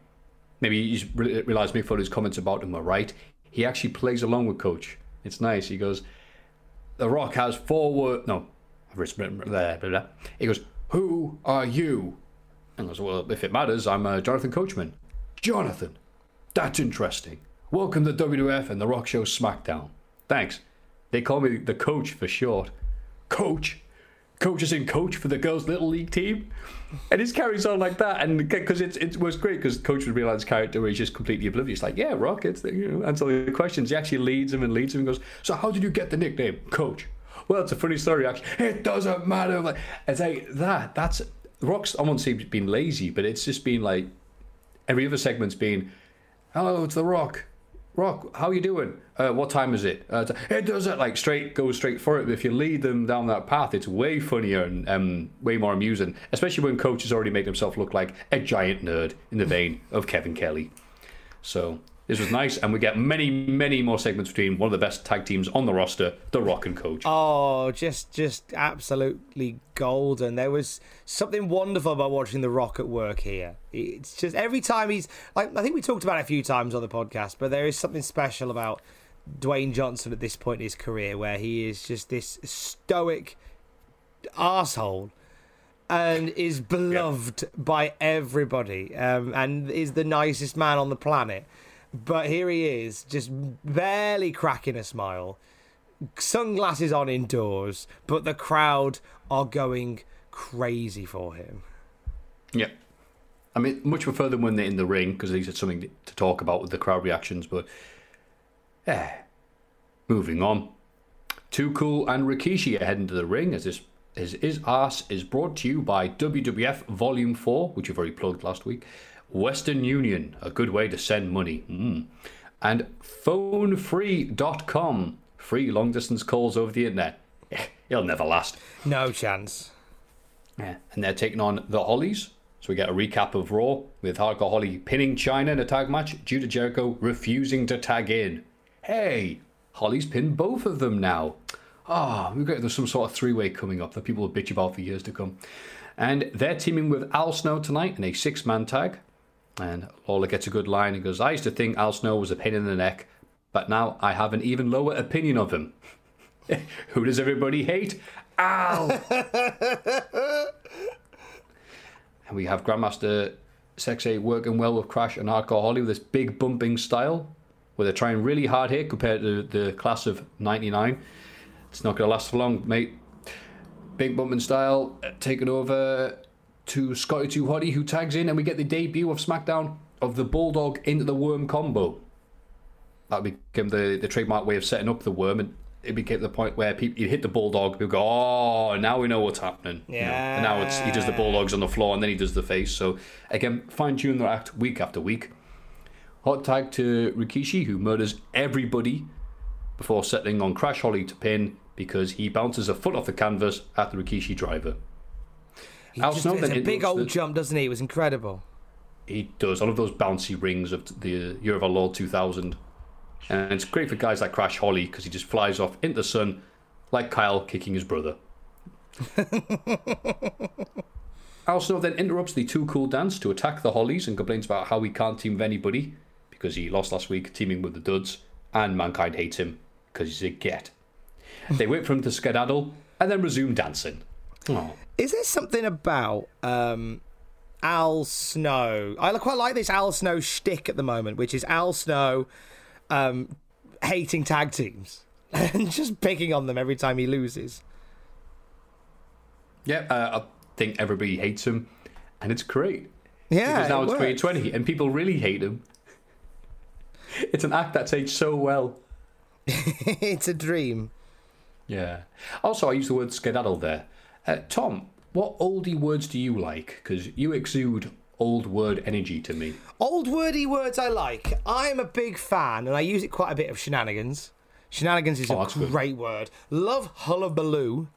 maybe he's realized Mick Foley's comments about him were right. He actually plays along with Coach. It's nice. He goes, "The Rock has four words." No, blah, blah, blah. He goes, "Who are you?" And goes, Well, if it matters, I'm uh, Jonathan Coachman. Jonathan, that's interesting. Welcome to WWF and The Rock Show SmackDown. Thanks. They call me the coach for short. Coach? Coach is in coach for the girls' little league team? And it carries on like that. And because it, was great because Coach would realize character where he's just completely oblivious. Like, yeah, Rock, it's, you know, answer the questions. He actually leads him and leads him and goes, So how did you get the nickname? Coach. Well, it's a funny story, actually. [LAUGHS] It doesn't matter. Like, it's like that. That's Rock's, I won't say been lazy, but it's just been like every other segment's been, hello, it's The Rock. Rock, how you doing? Uh, what time is it? Uh, it does it like straight, go straight for it. But if you lead them down that path, it's way funnier and um, way more amusing. Especially when Coach has already made himself look like a giant nerd in the vein of Kevin Kelly. So this was nice, and we get many, many more segments between one of the best tag teams on the roster, The Rock and Coach. Oh, just, just absolutely golden. There was something wonderful about watching The Rock at work here. It's just every time he's like, I think we talked about it a few times on the podcast, but there is something special about Dwayne Johnson at this point in his career where he is just this stoic asshole and is beloved yep. by everybody um, and is the nicest man on the planet. But here he is, just barely cracking a smile, sunglasses on indoors, but the crowd are going crazy for him. Yeah. I mean, much prefer them when they're in the ring because at least it's something to talk about with the crowd reactions. But, yeah. Moving on. Too Cool and Rikishi are heading to the ring as this his, his ass is brought to you by WWF Volume 4, which you've already plugged last week, Western Union, a good way to send money. Mm. And phonefree.com, free long distance calls over the internet. [LAUGHS] It'll never last. No chance. Yeah. And they're taking on the Hollies. So we get a recap of Raw with Hardcore Holly pinning Chyna in a tag match due to Jericho refusing to tag in. Hey, Holly's pinned both of them now. Ah, oh, we've got there's some sort of three way coming up that people will bitch about for years to come. And they're teaming with Al Snow tonight in a six man tag. And Lawler gets a good line. He goes, I used to think Al Snow was a pain in the neck, but now I have an even lower opinion of him. [LAUGHS] Who does everybody hate? Al! [LAUGHS] and we have Grandmaster Sexay working well with Crash and Hardcore Holly with this big bumping style, where they're trying really hard here compared to the class of 99. It's not going to last for long, mate. Big bumping style, uh, taking over to Scotty 2 Hotty, who tags in, and we get the debut of SmackDown of the Bulldog into the Worm combo. That became the, the trademark way of setting up the Worm, and it became the point where people you hit the Bulldog, people go, "Oh, now we know what's happening." Yeah. You know? And now it's he does the Bulldogs on the floor, and then he does the face. So again, fine tune the act week after week. Hot tag to Rikishi, who murders everybody before settling on Crash Holly to pin because he bounces a foot off the canvas at the Rikishi driver. He Al just Snow, a big old the, jump, doesn't he? It was incredible. He does all of those bouncy rings of the Year of Our Lord 2000. And it's great for guys like Crash Holly because he just flies off into the sun like Kyle kicking his brother. Al Snow then interrupts the Too Cool dance to attack the Hollies and complains about how he can't team with anybody because he lost last week teaming with the Duds and Mankind hates him because he's a get. they wait for him to skedaddle and then resume dancing. Oh. Is there something about um, Al Snow? I quite like this Al Snow shtick at the moment, which is Al Snow um, hating tag teams. [LAUGHS] and just picking on them every time he loses. Yeah, uh, I think everybody hates him, and it's great. Yeah, because now it it's works. 2020 and people really hate him. It's an act that's aged so well. [LAUGHS] it's a dream. Yeah. Also, I used the word skedaddle there. Uh, Tom, what oldie words do you like? Because you exude old word energy to me. Old wordy words I like. I'm a big fan, and I use it quite a bit of shenanigans. Shenanigans is Oh, a that's good. great word. Love hullabaloo,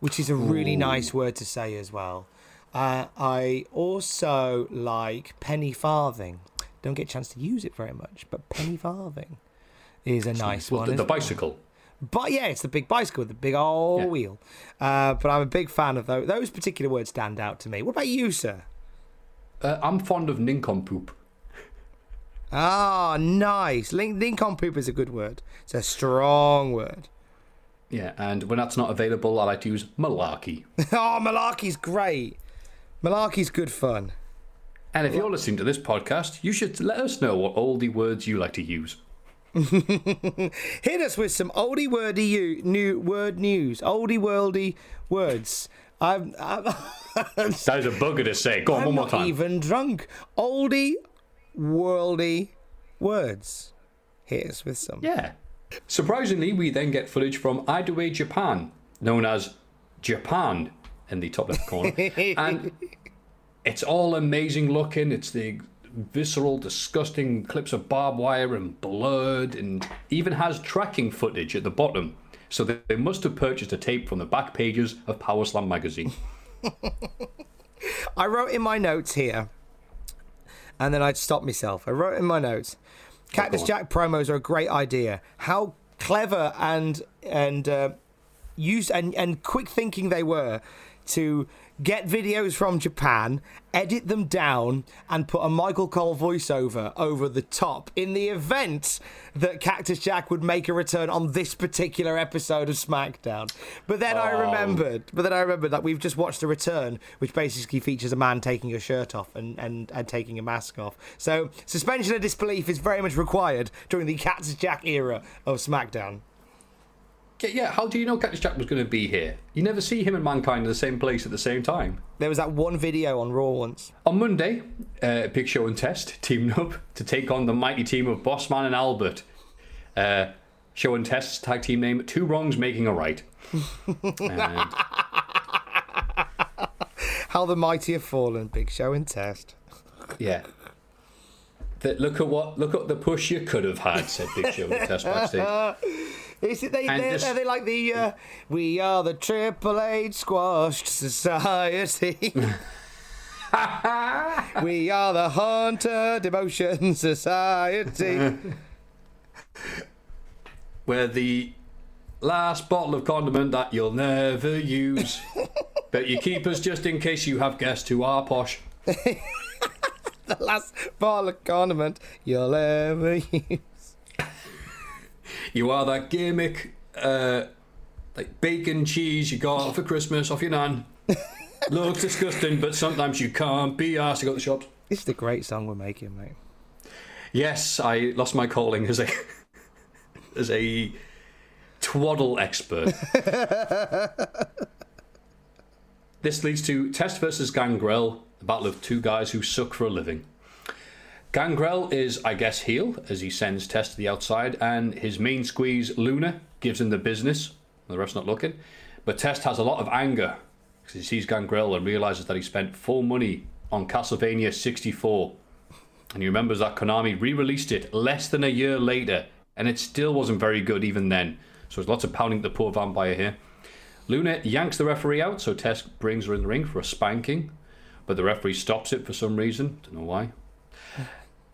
which is a really nice word to say as well. Uh, I also like penny farthing. Don't get a chance to use it very much, but penny farthing is a nice Well, one. the, the isn't it? Bicycle. But yeah, it's the big bicycle with the big old Yeah. wheel. Uh, but I'm a big fan of those. Those particular words stand out to me. What about you, sir? Uh, I'm fond of nincompoop. Ah, nice. Link- Nincompoop is a good word. It's a strong word. Yeah, and when that's not available, I like to use malarkey. oh, [LAUGHS] malarkey's great. Malarkey's good fun. And if you're listening to this podcast, you should let us know what all the words you like to use. [LAUGHS] Hit us with some oldie wordy you, new word news, oldie worldy words. I'm, I'm, [LAUGHS] That is a bugger to say. Go on, I'm one more not time. even drunk. Oldie worldy words. Hit us with some. Yeah. Surprisingly, we then get footage from IWA, Japan, known as Japan in the top left corner. [LAUGHS] and it's all amazing looking. It's the visceral, disgusting clips of barbed wire and blood, and even has tracking footage at the bottom. So they they must have purchased a tape from the back pages of Power Slam magazine. [LAUGHS] I wrote in my notes here, and then I'd stop myself. I wrote in my notes, Cactus on. Jack promos are a great idea. How clever and and uh, use and and quick thinking they were to get videos from Japan, edit them down, and put a Michael Cole voiceover over the top in the event that Cactus Jack would make a return on this particular episode of SmackDown. But then I oh. remembered, but then I remembered that we've just watched a return, which basically features a man taking a shirt off and, and, and taking a mask off. So suspension of disbelief is very much required during the Cactus Jack era of SmackDown. Yeah, yeah, how do you know Cactus Jack was going to be here? You never see him and Mankind in the same place at the same time. There was that one video on Raw once. On Monday, uh, Big Show and Test teamed up to take on the mighty team of Bossman and Albert. Uh, Show and Test's tag team name, Two Wrongs Making a Right. and, [LAUGHS] How the mighty have fallen, Big Show and Test. yeah. The, look at what look at the push you could have had, said Big Show and Test backstage. [LAUGHS] Is it they? And They, this- are they like the? Uh, we are the Triple H Squashed Society. [LAUGHS] we are the Hunter Demotion Society. We're the last bottle of condiment that you'll never use. [LAUGHS] but you keep us just in case you have guests who are posh. [LAUGHS] the last bottle of condiment you'll ever use. You are that gimmick, uh, like bacon cheese you got for Christmas off your nan. [LAUGHS] Looks disgusting, but sometimes you can't be asked to go to the shops. This is the great song we're making, mate. Yes, I lost my calling as a [LAUGHS] as a twaddle expert. [LAUGHS] this leads to Test versus Gangrel, the battle of two guys who suck for a living. Gangrel is, I guess, heel as he sends Test to the outside, and his main squeeze, Luna, gives him the business. The ref's not looking. But Test has a lot of anger because he sees Gangrel and realizes that he spent full money on Castlevania 64. And he remembers that Konami re released it less than a year later, and it still wasn't very good even then. So there's lots of pounding the poor vampire here. Luna yanks the referee out, so Test brings her in the ring for a spanking, but the referee stops it for some reason. Don't know why.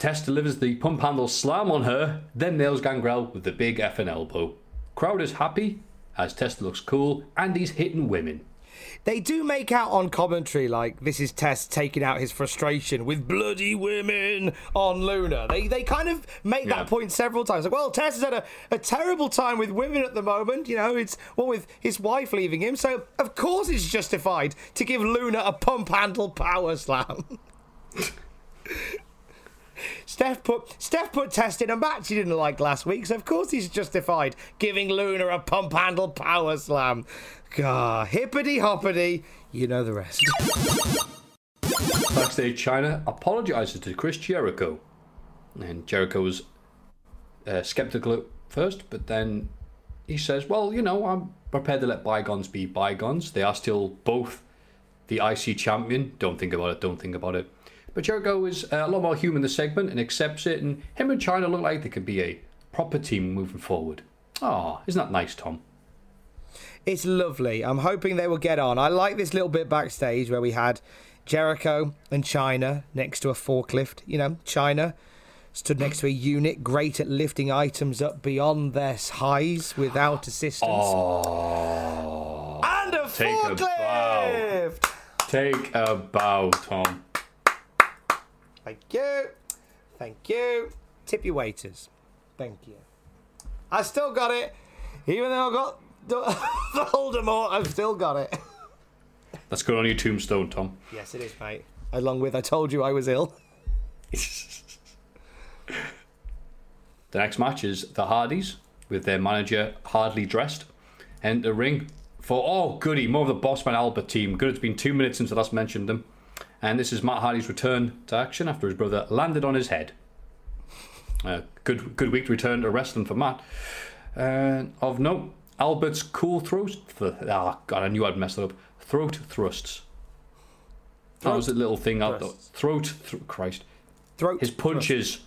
Test delivers the pump handle slam on her, then nails Gangrel with the big effing elbow. Crowd is happy as Test looks cool and he's hitting women. They do make out on commentary like this is Test taking out his frustration with bloody women on Luna. They they kind of make Yeah. that point several times. Like, well, Test has had a, a terrible time with women at the moment. You know, it's well with his wife leaving him, so of course it's justified to give Luna a pump handle power slam. [LAUGHS] Steph put Steph put test in a match he didn't like last week, so of course he's justified giving Luna a pump handle power slam. God, hippity hoppity, you know the rest. Backstage, Chyna apologizes to Chris Jericho. And Jericho was uh, skeptical at first, but then he says, Well, you know, I'm prepared to let bygones be bygones. They are still both the IC champion. Don't think about it, don't think about it. But Jericho is uh, a lot more human this segment and accepts it, and him and Chyna look like they could be a proper team moving forward. Ah, isn't that nice, Tom? It's lovely. I'm hoping they will get on. I like this little bit backstage where we had Jericho and Chyna next to a forklift. You know, Chyna stood next to a unit great at lifting items up beyond their highs without assistance. Oh, and a take a bow. forklift! take a bow, Tom. Thank you. Thank you. Tip your waiters. Thank you. I still got it. Even though I got the, [LAUGHS] Voldemort, I've still got it. That's good on your tombstone, Tom. Yes, it is, mate. Along with I told you I was ill. [LAUGHS] The next match is the Hardys with their manager hardly dressed and the ring for oh goody more of the Bossman Albert team. Good, it's been two minutes since I last mentioned them, and this is Matt Hardy's return to action after his brother landed on his head. Uh, good good week to return to wrestling for Matt. Uh, of note, Albert's cool throat. Th- oh god, I knew I'd mess it up. Throat thrusts. that was a little thing out there. Throat, thr Christ. Throat. His punches,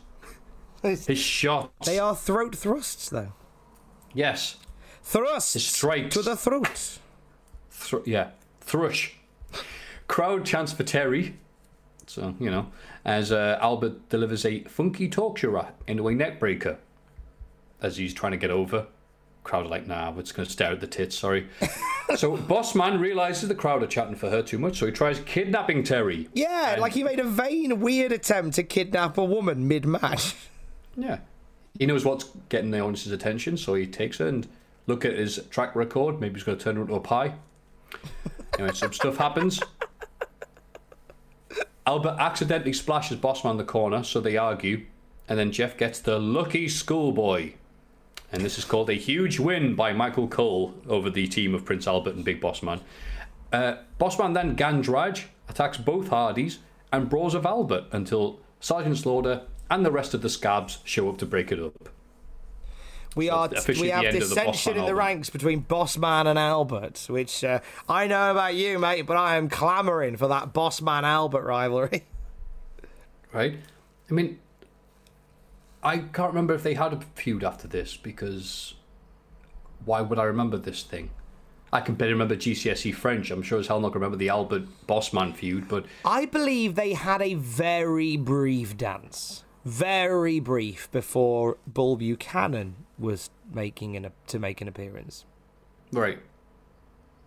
thrusts. his shots. They are throat thrusts, though. Yes. Thrusts. His strikes. To the throat. Thr- yeah, thrush. Crowd chants for Terri. So, you know, as uh, Albert delivers a funky rat into a neck breaker as he's trying to get over. Crowd are like, nah, we're just going to stare at the tits, sorry. [LAUGHS] so, Boss Man realizes the crowd are chatting for her too much, so he tries kidnapping Terri. Yeah, And- like he made a vain, weird attempt to kidnap a woman mid-match. [LAUGHS] Yeah. He knows what's getting the audience's attention, so he takes her and look at his track record. Maybe he's going to turn her into a pie. anyway, some stuff happens. Albert accidentally splashes Bossman the corner, so they argue. And then Jeff gets the lucky schoolboy. And this is called a huge win by Michael Cole over the team of Prince Albert and Big Bossman. Uh, Bossman then Gandraj attacks both Hardys and brawls of Albert until Sergeant Slaughter and the rest of the scabs show up to break it up. We are we the have the dissension Bossman in the ranks between Bossman and Albert, which uh, I know about you, mate, but I am clamouring for that Bossman Albert rivalry. [LAUGHS] right? I mean, I can't remember if they had a feud after this because why would I remember this thing? I can barely remember GCSE French. I'm sure as hell not gonna remember the Albert Bossman feud, but I believe they had a very brief dance, very brief before Bull Buchanan was making an to make an appearance. right.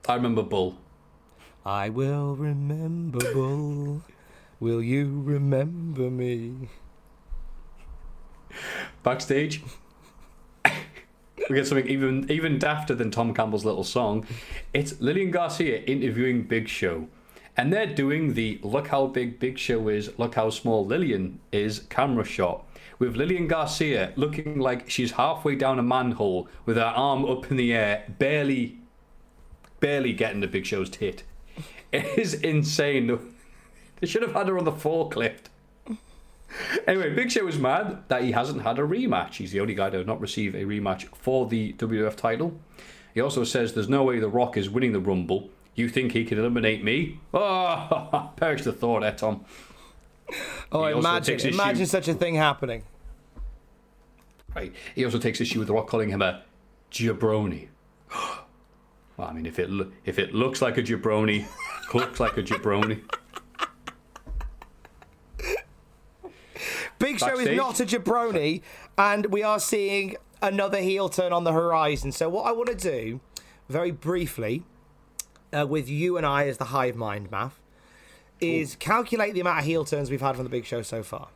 I remember Bull. I will remember Bull. Will you remember me? Backstage, we get something even even dafter than Tom Campbell's little song. It's Lillian Garcia interviewing Big Show. And they're doing the look how big Big Show is, look how small Lillian is camera shot. With Lillian Garcia looking like she's halfway down a manhole with her arm up in the air, barely, barely getting the Big Show's tit. It is insane. [LAUGHS] They should have had her on the forklift. Anyway, Big Show is mad that he hasn't had a rematch. He's the only guy to not receive a rematch for the WWF title. He also says there's no way The Rock is winning the Rumble. You think he can eliminate me? [LAUGHS] Oh, [LAUGHS] perish the thought, eh, Tom. Oh, He imagine imagine such a thing happening. Right. He also takes issue with The Rock calling him a jabroni. [GASPS] well, I mean, if it lo- if it looks like a jabroni, looks like a jabroni. Big Show is not a jabroni, and we are seeing another heel turn on the horizon. So, what I want to do, very briefly, uh, with you and I as the hive mind, Math, is calculate the amount of heel turns we've had from the Big Show so far.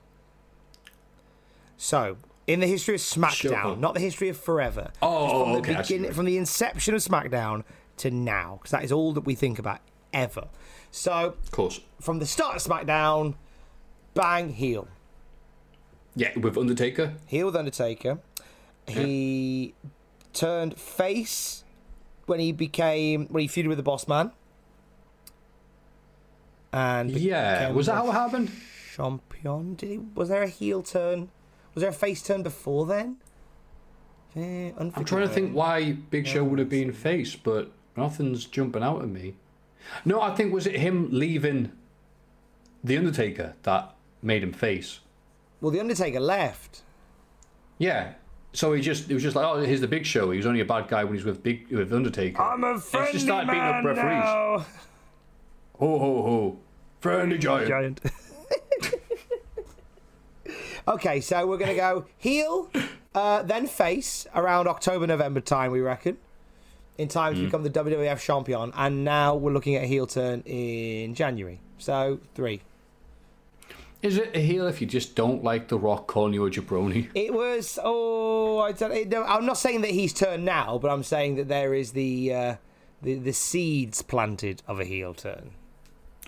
So, in the history of SmackDown, Sure. not the history of forever. Oh, from the okay, I begin- from the inception of SmackDown to now, because that is all that we think about ever. So, Of course. from the start of SmackDown, bang, heel. Yeah, with Undertaker. heel with Undertaker. He turned face when he became when he feuded with the Boss Man. And Yeah, was that how it happened? Champion? Did he? Was there a heel turn? Was there a face turn before then? Eh, I'm trying to think why Big Show would have been face, but nothing's jumping out at me. No, I think was it him leaving the Undertaker that made him face. Well, the Undertaker left. Yeah. So he just it was just like, oh, here's the Big Show. He was only a bad guy when he's with Big with Undertaker. I'm a And friendly he just started beating up man referees. now. Ho ho ho, friendly giant. Giant. [LAUGHS] okay, so we're gonna go heel, uh, then face around October November time, we reckon. In time to become the WWF champion, and now we're looking at a heel turn in January. So three. Is it a heel if you just don't like The Rock calling you a jabroni? It was oh I don't no, I'm not saying that he's turned now, but I'm saying that there is the uh, the the seeds planted of a heel turn.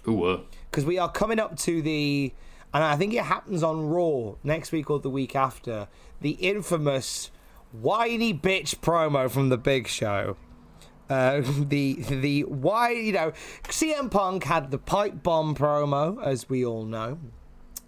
Ooh, uh, because we are coming up to the, and I think it happens on Raw next week or the week after, the infamous whiny bitch promo from the Big Show. Uh, [LAUGHS] the the why you know CM Punk had the pipe bomb promo as we all know.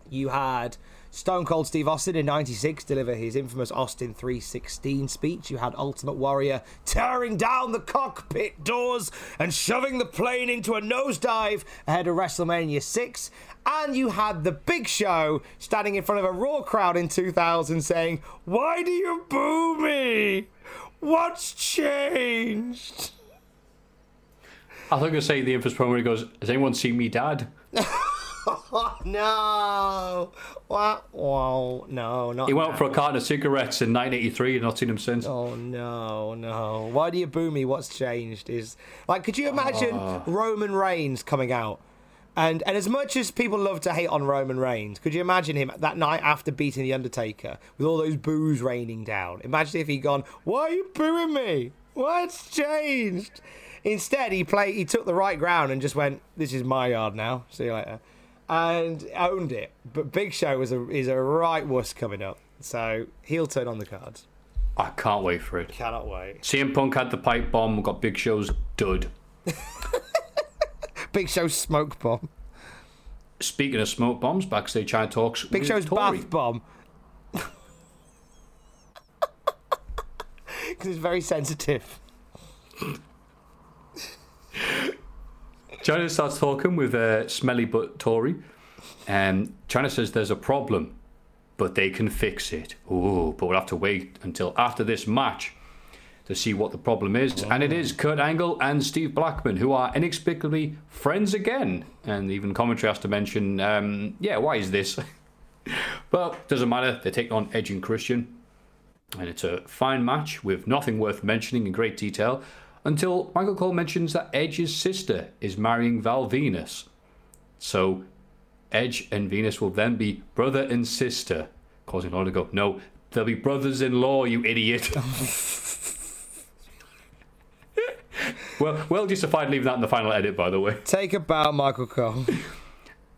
You had Stone Cold Steve Austin in '96 deliver his infamous Austin 316 speech. You had Ultimate Warrior tearing down the cockpit doors and shoving the plane into a nosedive ahead of WrestleMania 6. And you had the Big Show standing in front of a Raw crowd in 2000 saying, Why do you boo me? What's changed? I thought you were say the infamous promo he goes, "Has anyone seen me dad?" [LAUGHS] [LAUGHS] No. What? Wow. No, not He went now. for a carton of cigarettes in 1983 and not seen him since. Oh no, no! Why do you boo me? What's changed? Is like, could you imagine ah. Roman Reigns coming out? And and as much as people love to hate on Roman Reigns, could you imagine him that night after beating the Undertaker with all those boos raining down? Imagine if he'd gone, "Why are you booing me? What's changed?" Instead, he played. He took the right ground and just went, "This is my yard now. See you later," and owned it. But Big Show was a is a right wuss coming up. So he'll turn on the cards. I can't wait for it. Cannot wait. CM Punk had the pipe bomb, got Big Show's dud. [LAUGHS] Big Show's smoke bomb. Speaking of smoke bombs, backstage Chyna talks. Big Show's Tori. bath bomb. [LAUGHS] Because it's very sensitive. [LAUGHS] Chyna starts talking with a Smelly Butt Tori, and Chyna says there's a problem, but they can fix it. Ooh, but we'll have to wait until after this match to see what the problem is. And it is Kurt Angle and Steve Blackman, who are inexplicably friends again. And even commentary has to mention, um, yeah, why is this? [LAUGHS] but doesn't matter. They take on Edge and Christian. And it's a fine match with nothing worth mentioning in great detail until Michael Cole mentions that Edge's sister is marrying Val Venis. So Edge and Venis will then be brother and sister, causing Lorna to go, No, they'll be brothers in law, you idiot. [LAUGHS] well, well justified leaving that in the final edit, by the way. Take a bow, Michael Cole.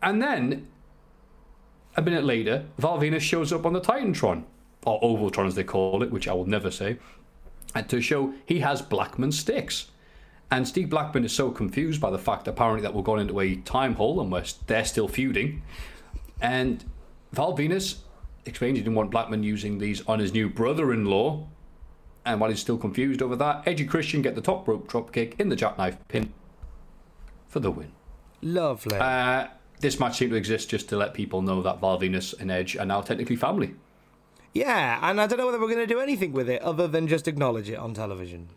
And then, a minute later, Val Venis shows up on the Titantron, or Ovaltron as they call it, which I will never say, and to show he has Blackman sticks. And Steve Blackman is so confused by the fact apparently that we're going into a time hole and we're, they're still feuding. And Val Venis explains he didn't want Blackman using these on his new brother-in-law. And while he's still confused over that, Edge and Christian get the top rope dropkick in the jackknife pin for the win. Lovely. Uh, this match seemed to exist just to let people know that Val Venis and Edge are now technically family. Yeah, and I don't know whether we're going to do anything with it other than just acknowledge it on television.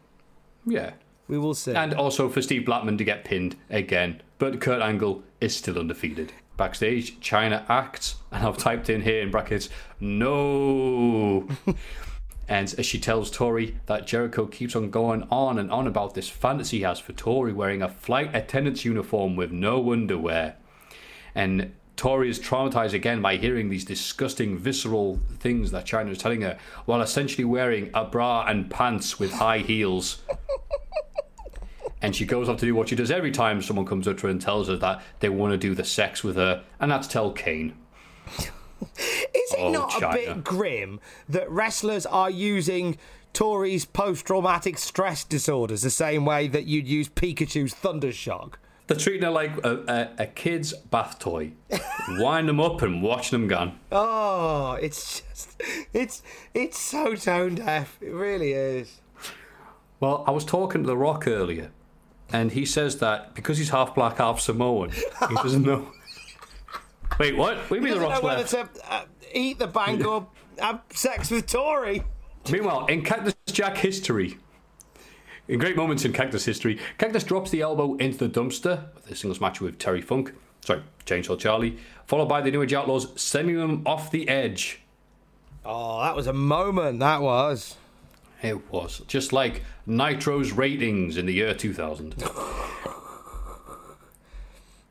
Yeah. We will see. And also for Steve Blackman to get pinned again. But Kurt Angle is still undefeated. Backstage, Chyna acts, and I've typed in here in brackets, no. [LAUGHS] and as she tells Tori that Jericho keeps on going on and on about this fantasy he has for Tori wearing a flight attendant's uniform with no underwear. And Tori is traumatized again by hearing these disgusting, visceral things that Chyna is telling her, while essentially wearing a bra and pants with high heels. and she goes off to do what she does every time someone comes up to her and tells her that they want to do the sex with her, and that's tell Kane. [LAUGHS] Is it Oh, not Chyna. a bit grim that wrestlers are using Tori's post-traumatic stress disorders the same way that you'd use Pikachu's Thunder Shock? They're treating it like a, a, a kid's bath toy. Wind them up and watch them gone. Oh, it's just, it's it's so tone deaf. It really is. Well, I was talking to The Rock earlier, and he says that because he's half black, half Samoan, he doesn't know. [LAUGHS] Wait, what? What do you mean The Rock's know left? to uh, eat the bank [LAUGHS] or have sex with Tori. Meanwhile, in Cactus Jack history, in great moments in Cactus history, Cactus drops the elbow into the dumpster with a singles match with Terry Funk, sorry, Chainsaw Charlie, followed by the New Age Outlaws sending them off the edge. Oh, that was a moment. That was. It was just like Nitro's ratings in the year 2000. [LAUGHS]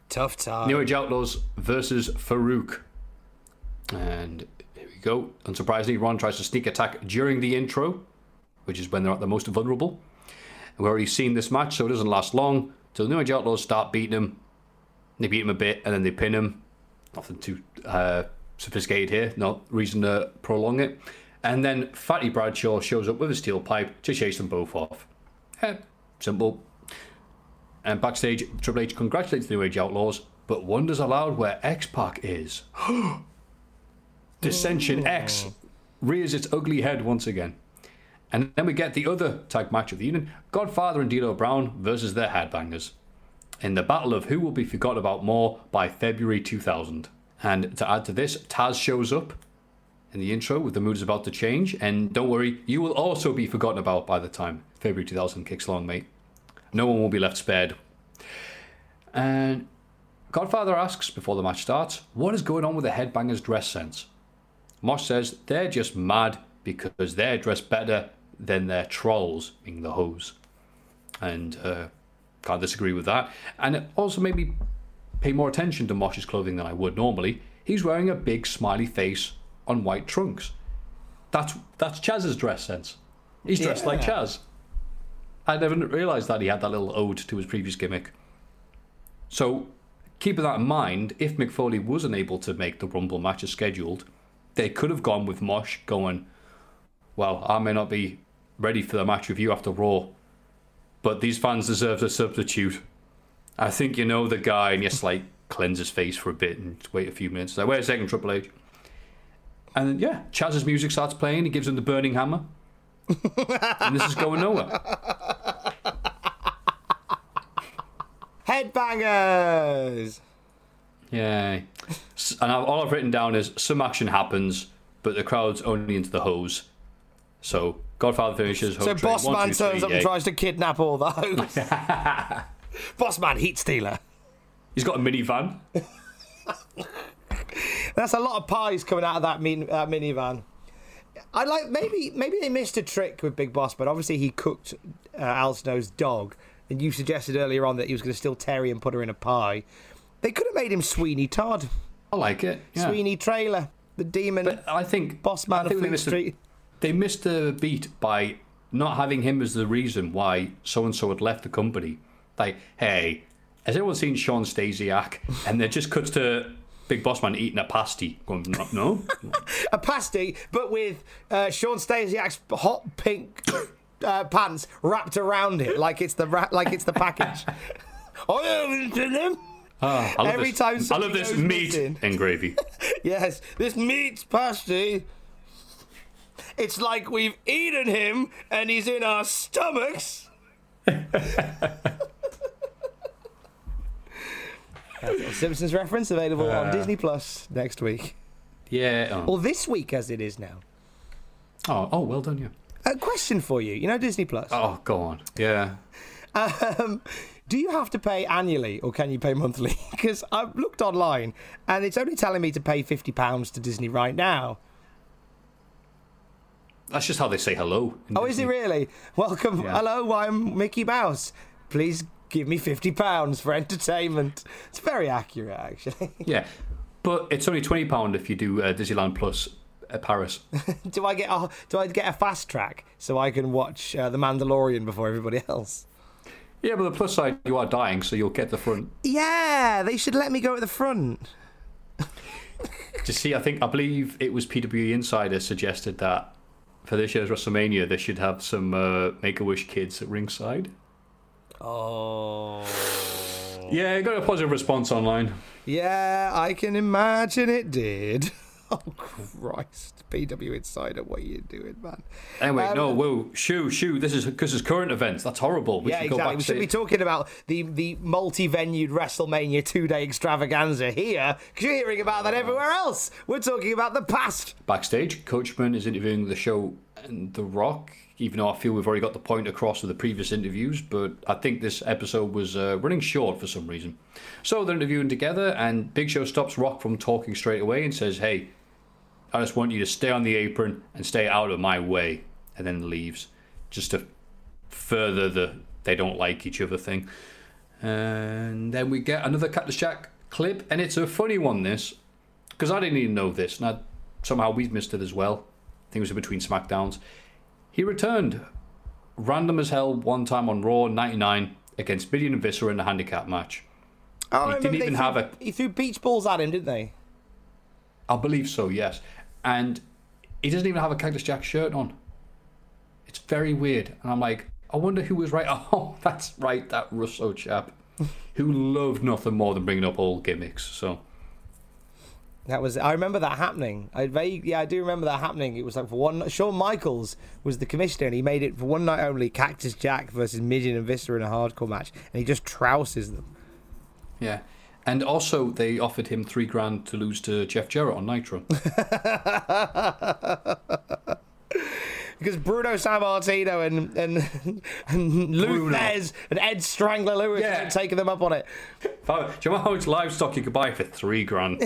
Tough time. New Age Outlaws versus Faarooq. And here we go. Unsurprisingly, Ron tries to sneak attack during the intro, which is when they're at the most vulnerable. We've already seen this match, so it doesn't last long. So the New Age Outlaws start beating him. They beat him a bit, and then they pin him. Nothing too uh, sophisticated here. No reason to prolong it. And then Fatty Bradshaw shows up with a steel pipe to chase them both off. Eh, simple. And backstage, Triple H congratulates the New Age Outlaws, but wonders aloud where X Pac is. [GASPS] Dissension X rears its ugly head once again. And then we get the other tag match of the evening Godfather and D'Lo Brown versus their headbangers. In the battle of who will be forgotten about more by February 2000. And to add to this, Taz shows up in the intro with the mood is about to change. And don't worry, you will also be forgotten about by the time February 2000 kicks along, mate. No one will be left spared. And Godfather asks before the match starts, what is going on with the headbangers' dress sense? Mosh says they're just mad because they're dressed better than their trolls, being the hoes. And uh, can't disagree with that. And it also made me pay more attention to Mosh's clothing than I would normally. He's wearing a big smiley face on white trunks. That's that's Chaz's dress sense. He's dressed like Chaz. I never realised that he had that little ode to his previous gimmick. So, keeping that in mind, if Mick Foley was unable to make the Rumble match as scheduled, they could have gone with Mosh going, Well, I may not be ready for the match you after Raw, but these fans deserve a substitute. I think you know the guy, and just like cleanse his face for a bit and wait a few minutes. Like, wait a second, Triple H. And yeah, Chaz's music starts playing. He gives him the burning hammer. [LAUGHS] and this is going nowhere. Headbangers. Yay. And I've, all I've written down is some action happens, but the crowd's only into the hose. So Godfather finishes. So Hope Train, Boss one, Man two, turns three, up and tries to kidnap all the hoes. [LAUGHS] Boss Man Heat Stealer. He's got a minivan. That's a lot of pies coming out of that min- uh, minivan. I like maybe maybe they missed a trick with Big Boss, but obviously he cooked uh, Al Snow's dog, and you suggested earlier on that he was going to steal Terri and put her in a pie. They could have made him Sweeney Todd, I like it. Yeah. Sweeney Trailer, the demon But I think boss man I of think they Fleet Street. They missed the beat by not having him as the reason why so and so had left the company. Like, hey, has anyone seen Shawn Stasiak? And it just cuts to Big Boss Man eating a pasty. Going, no, no. [LAUGHS] a pasty, but with uh, Shawn Stasiak's hot pink uh, pants wrapped around it, like it's the ra- like it's the package. [LAUGHS] I haven't seen him. Ah, I love Every this. time I love this meat missing. and gravy. [LAUGHS] Yes, this meat pasty. It's like we've eaten him and he's in our stomachs. [LAUGHS] That's a little Simpsons reference available on Disney Plus next week. Yeah. Oh. Or this week, as it is now. oh, oh, well done, yeah. A question for you. You know Disney Plus? Oh, go on. Yeah. Um, do you have to pay annually or can you pay monthly? [LAUGHS] Because I've looked online and it's only telling me to pay £50 to Disney right now. That's just how they say hello. Oh, is it really? Welcome. Yeah. Hello, I'm Mickey Mouse. Please give me £50 for entertainment. It's very accurate, actually. [LAUGHS] Yeah. But it's only £20 if you do uh, Disneyland Plus uh, Paris. [LAUGHS] do I get a, do I get a fast track so I can watch uh, The Mandalorian before everybody else? yeah, but the plus side, you are dying, so you'll get the front. Yeah, they should let me go at the front. [LAUGHS] to see, I think I believe it was PWE Insider suggested that for this year's WrestleMania they should have some uh, Make a Wish kids at ringside. Oh. Yeah, I got a positive response online. Yeah, I can imagine it did. [LAUGHS] [LAUGHS] Oh Christ, PW Insider, what are you doing, man? Anyway, Um, no, whoa, shoo, shoo. This is because it's current events. That's horrible. We yeah, should go exactly. We should be talking about the the multi-venued WrestleMania two-day extravaganza here, because you're hearing about that everywhere else. We're talking about the past. backstage. Coachman is interviewing the show and The Rock. Even though I feel we've already got the point across with the previous interviews, but I think this episode was uh, running short for some reason. So they're interviewing together, and Big Show stops Rock from talking straight away and says, "Hey, I just want you to stay on the apron and stay out of my way," and then leaves, just to further the they don't like each other thing. And then we get another Cactus Jack clip, and it's a funny one. This because I didn't even know this, and I, somehow we've missed it as well. I think it was in between SmackDowns. He returned random as hell one time on Raw 99 against Mideon and Viscera in a handicap match. Oh, I He didn't even threw- have a- He threw beach balls at him, didn't they? I believe so, yes. And he doesn't even have a Cactus Jack shirt on. It's very weird. And I'm like, I wonder who was right. [LAUGHS] Oh, that's right, that Russo chap who loved nothing more than bringing up old gimmicks. So, That was. I remember that happening. I vague, yeah, I do remember that happening. It was like for one. Shawn Michaels was the commissioner, and he made it for one night only. Cactus Jack versus Mideon and Vista in a hardcore match, and he just trouses them. yeah. And also, they offered him three grand to lose to Jeff Jarrett on Nitro. [LAUGHS] Because Bruno Sammartino and and, and Bruno. Thesz and Ed Strangler Lewis Yeah. had taken them up on it. Do you know how much livestock you could buy for three grand? [LAUGHS]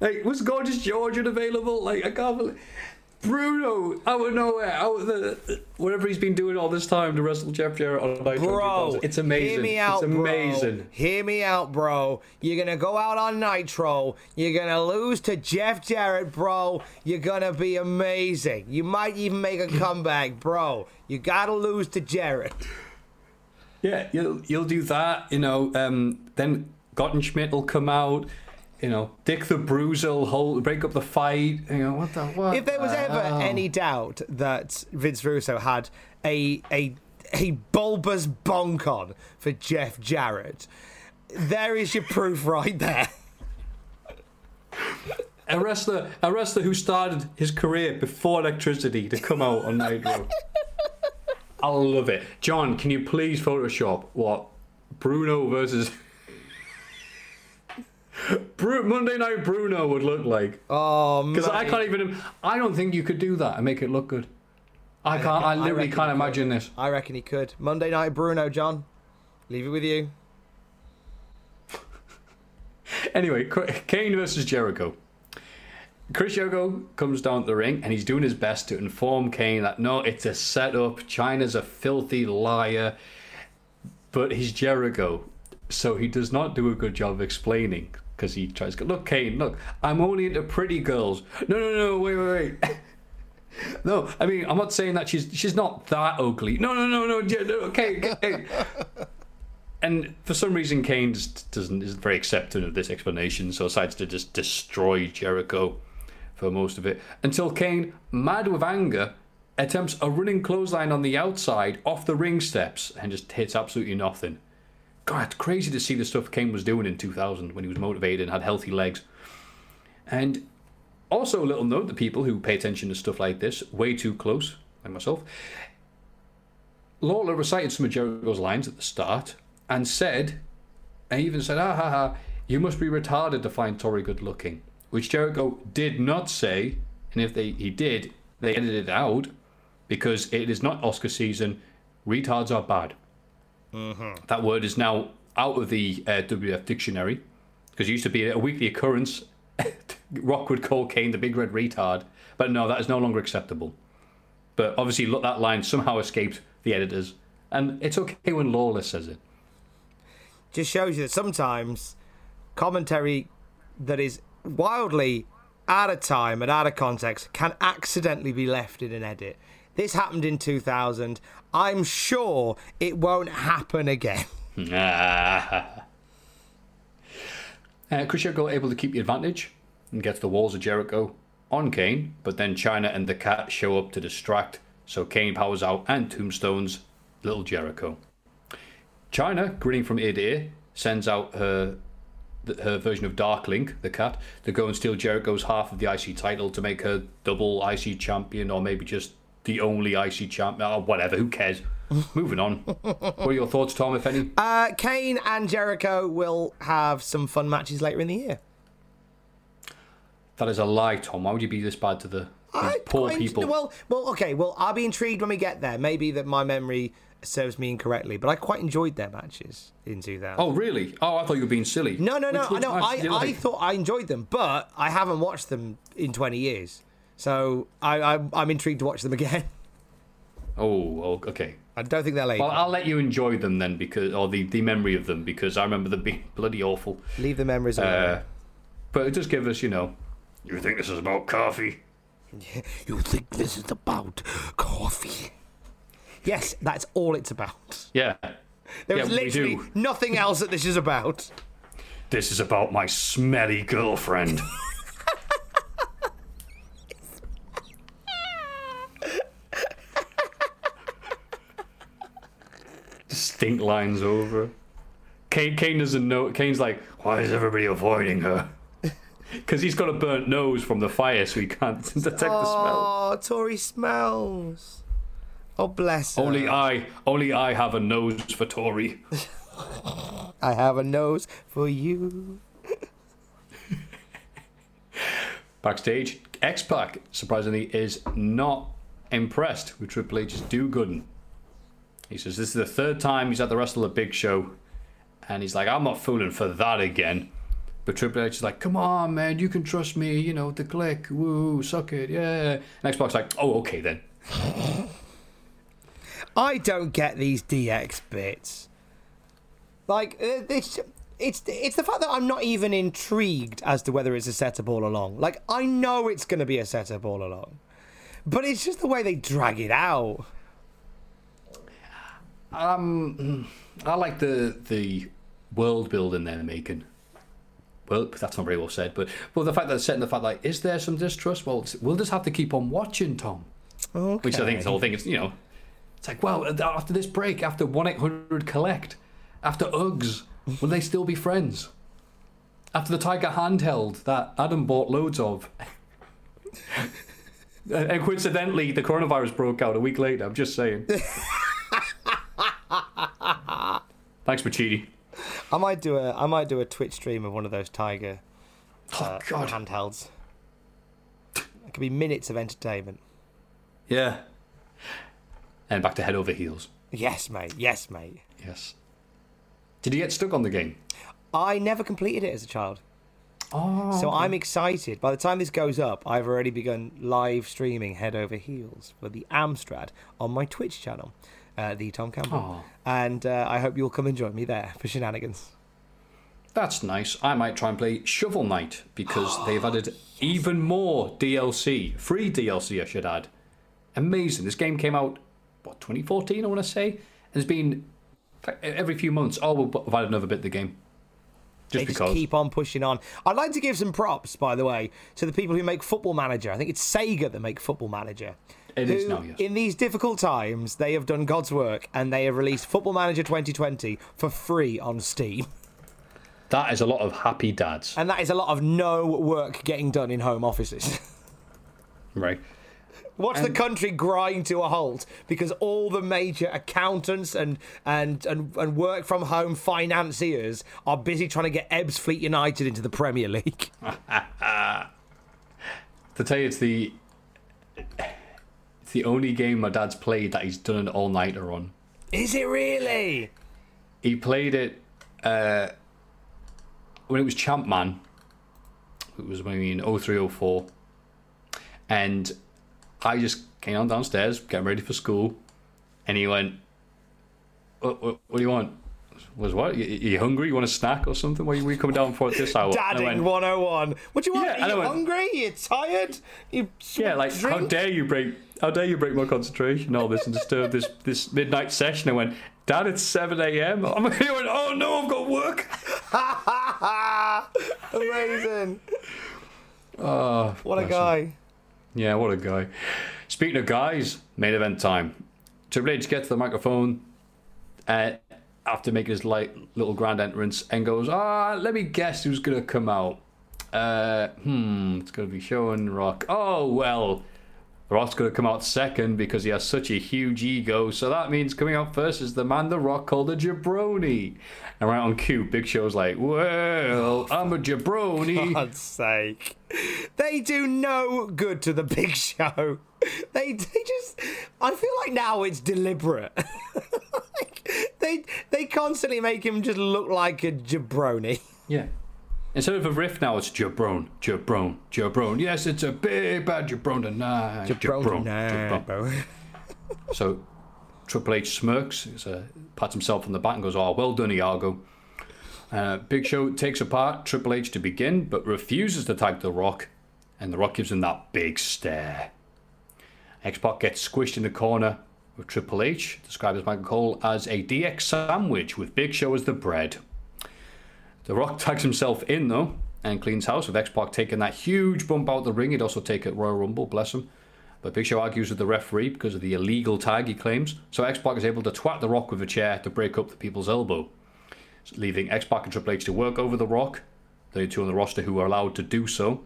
like, was Gorgeous George available? Like, I can't believe. Bruno, out of nowhere, out of the. Whatever he's been doing all this time to wrestle Jeff Jarrett on Nitro. Bro, It's amazing. Hear me out, it's amazing. Bro. Hear me out, bro. You're gonna go out on Nitro. You're gonna lose to Jeff Jarrett, bro. You're gonna be amazing. You might even make a comeback, bro. You gotta lose to Jarrett. Yeah, you'll you'll do that. You know, um, then Gottenschmidt will come out. You know, Dick the Bruiser hold, break up the fight. You know, what the what? If there was the ever hell? any doubt that Vince Russo had a a a bulbous bonk on for Jeff Jarrett, there is your proof right there. a wrestler, a wrestler who started his career before electricity to come out on Nitro. I love it. John, can you please Photoshop what Bruno versus Bru- Monday Night Bruno would look like? Oh, Because I can't even. I don't think you could do that and make it look good. I can't. I literally reckon can't imagine this. I reckon he could. Monday Night Bruno, John. Leave it with you. [LAUGHS] Anyway, Kane versus Jericho. Chris Jericho comes down to the ring and he's doing his best to inform Kane that no, it's a setup. Chyna's a filthy liar. But he's Jericho, so he does not do a good job of explaining because he tries to go, look, Kane, look, I'm only into pretty girls. No, no, no, wait, wait, wait. [LAUGHS] no, I mean, I'm not saying that she's she's not that ugly. No, no, no, no, no okay, okay. [LAUGHS] And for some reason, Kane just doesn't isn't very accepting of this explanation, so decides to just destroy Jericho for most of it. Until Kane, mad with anger, attempts a running clothesline on the outside off the ring steps and just hits absolutely nothing. God, it's crazy to see the stuff Kane was doing in 2000 when he was motivated and had healthy legs. And also, a little note to people who pay attention to stuff like this, way too close, like myself. Lawler recited some of Jericho's lines at the start and said, and even said, ah ha ha, you must be retarded to find Tori good looking, which Jericho did not say, and if they he did, they edited it out because it is not Oscar season. Retards are bad. That word is now out of the uh, WF dictionary because it used to be a weekly occurrence. [LAUGHS] Rock would call Kane the big red retard, but no, that is no longer acceptable. But obviously, look, that line somehow escaped the editors, and it's okay when Lawler says it. Just shows you that sometimes commentary that is wildly out of time and out of context can accidentally be left in an edit. This happened in 2000. I'm sure it won't happen again. [LAUGHS] [LAUGHS] Uh, Jericho able to keep the advantage and gets the walls of Jericho on Kane, but then Chyna and the cat show up to distract, so Kane powers out and tombstones little Jericho. Chyna, grinning from ear to ear, sends out her her version of Dark Link, the cat, to go and steal Jericho's half of the IC title to make her double IC champion, or maybe just the only IC champ, or whatever. Who cares? Moving on. [LAUGHS] what are your thoughts, Tom, if any? Uh, Kane and Jericho will have some fun matches later in the year. That is a lie, Tom. Why would you be this bad to the I poor quite- people? Well, well, okay. Well, I'll be intrigued when we get there. Maybe that my memory serves me incorrectly, but I quite enjoyed their matches in 2000. oh, really? Oh, I thought you were being silly. no, no, no, Which- which no. I, I thought I enjoyed them, but I haven't watched them in 20 years, so I, I, I'm intrigued to watch them again. [LAUGHS] Oh, okay. I don't think they're late. Well, I'll let you enjoy them then, because or the, the memory of them, because I remember them being [LAUGHS] bloody awful. Leave the memories Uh, alone. but it does give us, you know. You think this is about coffee? [LAUGHS] you think this is about coffee? Yes, that's all it's about. Yeah. There yeah, is literally nothing else that this is about. This is about my smelly girlfriend. Stink lines over. Kane, Kane doesn't know. Kane's like, why is everybody avoiding her? [LAUGHS] Because he's got a burnt nose from the fire, so he can't [LAUGHS] detect the smell. Oh, Tori smells. Oh, bless her. Only I, only I have a nose for Tori. [LAUGHS] I have a nose for you. Backstage, X Pac surprisingly is not impressed with Triple H's do gooden. He says this is the third time he's at the Wrestle a Big Show, and he's like, I'm not fooling for that again. But Triple H is like, come on, man, you can trust me, you know, the Clique, woo, suck it, yeah. And X Pac's like, oh, okay then. I don't get these DX bits. Like uh, this, it's it's the fact that I'm not even intrigued as to whether it's a setup all along. Like I know it's going to be a setup all along, but it's just the way they drag it out. Um, I like the the world building they're making. Well, that's not very well said, but well, the fact that setting the fact like, is there some distrust? Well, we'll just have to keep on watching, Tom. Okay. Which I think is the whole thing. It's you know, it's like, well, after this break, after one eight hundred collect, after Uggs, will they still be friends? After the Tiger handheld that Adam bought loads of. [LAUGHS] And coincidentally, the coronavirus broke out a week later. I'm just saying. [LAUGHS] Thanks, Machidi. I might do a I might do a Twitch stream of one of those Tiger Oh uh, God. handhelds. It could be minutes of entertainment. Yeah. And back to head over heels. Yes, mate. Yes, mate. Yes. Did you get stuck on the game? I never completed it as a child. Oh. So I'm excited. By the time this goes up, I've already begun live streaming Head Over Heels for the Amstrad on my Twitch channel, uh, the Tom Campbell. Aw. And uh, I hope you'll come and join me there for shenanigans. That's nice. I might try and play Shovel Knight because [GASPS] they've added even more DLC, free DLC, I should add. Amazing. This game came out what 2014, I want to say, and it's been every few months. Oh, we'll provide another bit of the game, just they just because. keep on pushing on. I'd like to give some props, by the way, to the people who make Football Manager. I think it's Sega that make Football Manager. It who, now, yes. In these difficult times, they have done God's work and they have released Football Manager 2020 for free on Steam. That is a lot of happy dads, And that is a lot of no work getting done in home offices. [LAUGHS] right? Watch the country grind to a halt because all the major accountants and, and, and, and work from home financiers are busy trying to get Ebbsfleet United into the Premier League. [LAUGHS] To tell you, it's the the only game my dad's played that he's done an all nighter on. Is it really? he played it uh, when it was Champman. It was maybe in 0304. And I just came on downstairs, getting ready for school. And he went, What, what, what do you want? Was what? You, you hungry? You want a snack or something? Why are you coming down for at this hour? Dadding went, 101. What do you want? Yeah, Are you went- hungry? Are you tired? You Yeah, like how dare you break how dare you break my concentration all this and disturb this this midnight session? I went, Dad, it's seven AM. I'm [LAUGHS] here oh no, I've got work. [LAUGHS] Amazing. Oh, What a him. guy. Yeah, what a guy. Speaking of guys, main event time. Triple H gets the microphone uh, after making his light little grand entrance and goes, "Ah, let me guess who's gonna come out. Uh, hmm, it's gonna be showing Rock. Oh well, Rock's gonna come out second because he has such a huge ego. So that means coming out first is the man the Rock called a jabroni. And right on cue, Big Show's like, "Well, [LAUGHS] I'm a jabroni." [LAUGHS] God's sake. They do no good to the big show. They, they just. I feel like now it's deliberate. [LAUGHS] like, they they constantly make him just look like a jabroni. Yeah. Instead of a riff now, it's jabron, jabron, jabron. Yes, it's a big bad jabron tonight. Jabron, jabron. So Triple H smirks, he's, uh, pats himself on the back and goes, Oh, well done, Iago. Uh, Big Show takes apart Triple H to begin, but refuses to tag The Rock, and The Rock gives him that big stare. X Pac gets squished in the corner with Triple H, described as Michael Cole as a DX sandwich with Big Show as the bread. The Rock tags himself in though and cleans house with X Pac taking that huge bump out the ring. He'd also take it Royal Rumble, bless him. But Big Show argues with the referee because of the illegal tag he claims. So X Pac is able to twat the Rock with a chair to break up the people's elbow, leaving X Pac and Triple H to work over the Rock. The two on the roster who are allowed to do so.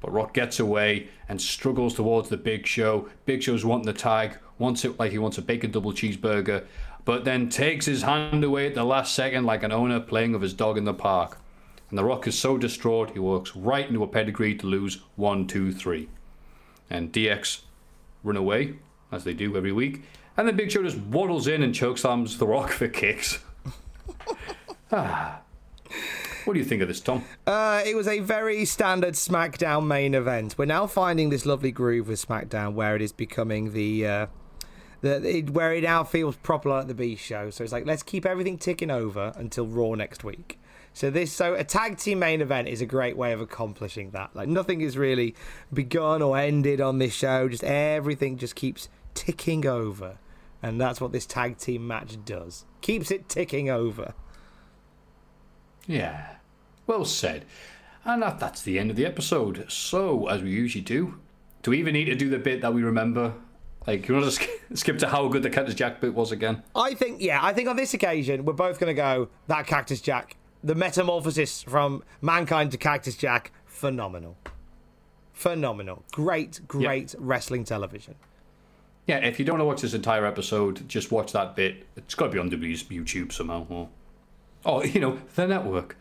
But Rock gets away and struggles towards the Big Show. Big Show's wanting the tag, wants it like he wants a bacon double cheeseburger, but then takes his hand away at the last second like an owner playing with his dog in the park. And The Rock is so distraught he walks right into a pedigree to lose one, two, three. And DX run away, as they do every week. And then Big Show just waddles in and chokeslams The Rock for kicks. [LAUGHS] ah. What do you think of this, Tom? Uh, it was a very standard SmackDown main event. We're now finding this lovely groove with SmackDown where it is becoming the. Uh, the, it, where it now feels proper like the B show. So it's like, let's keep everything ticking over until Raw next week. So this, so a tag team main event is a great way of accomplishing that. Like nothing is really begun or ended on this show. Just everything just keeps ticking over, and that's what this tag team match does. Keeps it ticking over. Yeah, well said. And that, that's the end of the episode. So, as we usually do, do we even need to do the bit that we remember? Like, you want to sk- skip to how good the Cactus Jack boot was again? I think, yeah, I think on this occasion we're both going to go that Cactus Jack, the metamorphosis from mankind to Cactus Jack, phenomenal, phenomenal, great, great wrestling television. Yeah, if you don't want to watch this entire episode, just watch that bit. It's got to be on WWE's YouTube somehow. Or, oh, [LAUGHS] you know, the network.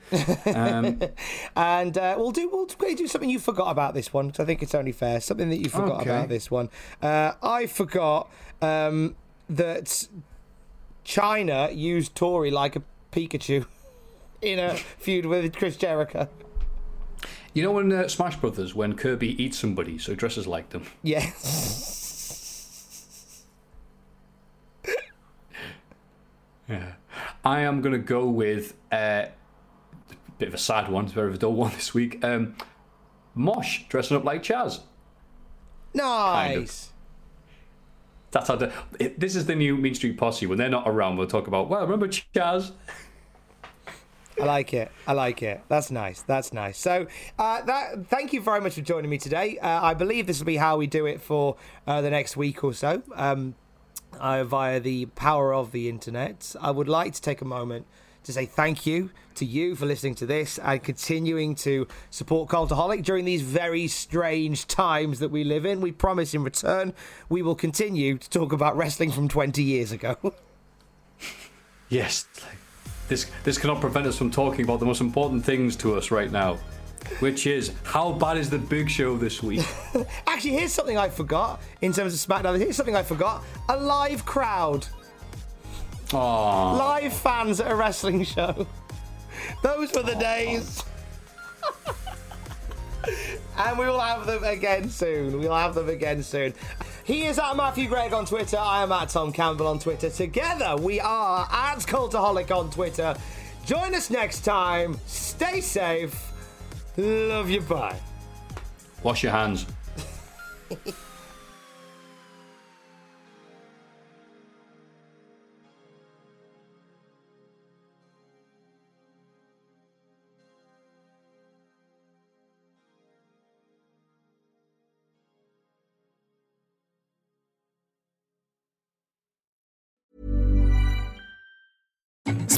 Um, [LAUGHS] And uh, we'll do we'll do something you forgot about this one because I think it's only fair. Something that you forgot Okay. about this one. Uh, I forgot um, that Chyna used Tori like a Pikachu [LAUGHS] in a feud with Chris Jericho. you know, when uh, Smash Brothers, when Kirby eats somebody, so he dresses like them. Yeah. Yeah. I am going to go with uh, a bit of a sad one, it's a very dull one this week. Um, Mosh dressing up like Chaz. nice. That's how the, it, this is the new Mean Street Posse. When they're not around, we'll talk about, well, remember Chaz? I like it. I like it. That's nice. That's nice. So, uh, that thank you very much for joining me today. Uh, I believe this will be how we do it for uh, the next week or so, um, uh, via the power of the internet. I would like to take a moment to say thank you to you for listening to this and continuing to support Cultaholic during these very strange times that we live in. We promise in return we will continue to talk about wrestling from 20 years ago. [LAUGHS] Yes. This, this cannot prevent us from talking about the most important things to us right now, which is how bad is the big show this week? [LAUGHS] Actually, here's something I forgot in terms of SmackDown. Here's something I forgot: a live crowd, Aww. live fans at a wrestling show. Those were the days. and we will have them again soon. We'll have them again soon. He is at Matthew Gregg on Twitter. I am at Tom Campbell on Twitter. Together, we are at Cultaholic on Twitter. Join us next time. Stay safe. Love you. Bye. Wash your hands. [LAUGHS]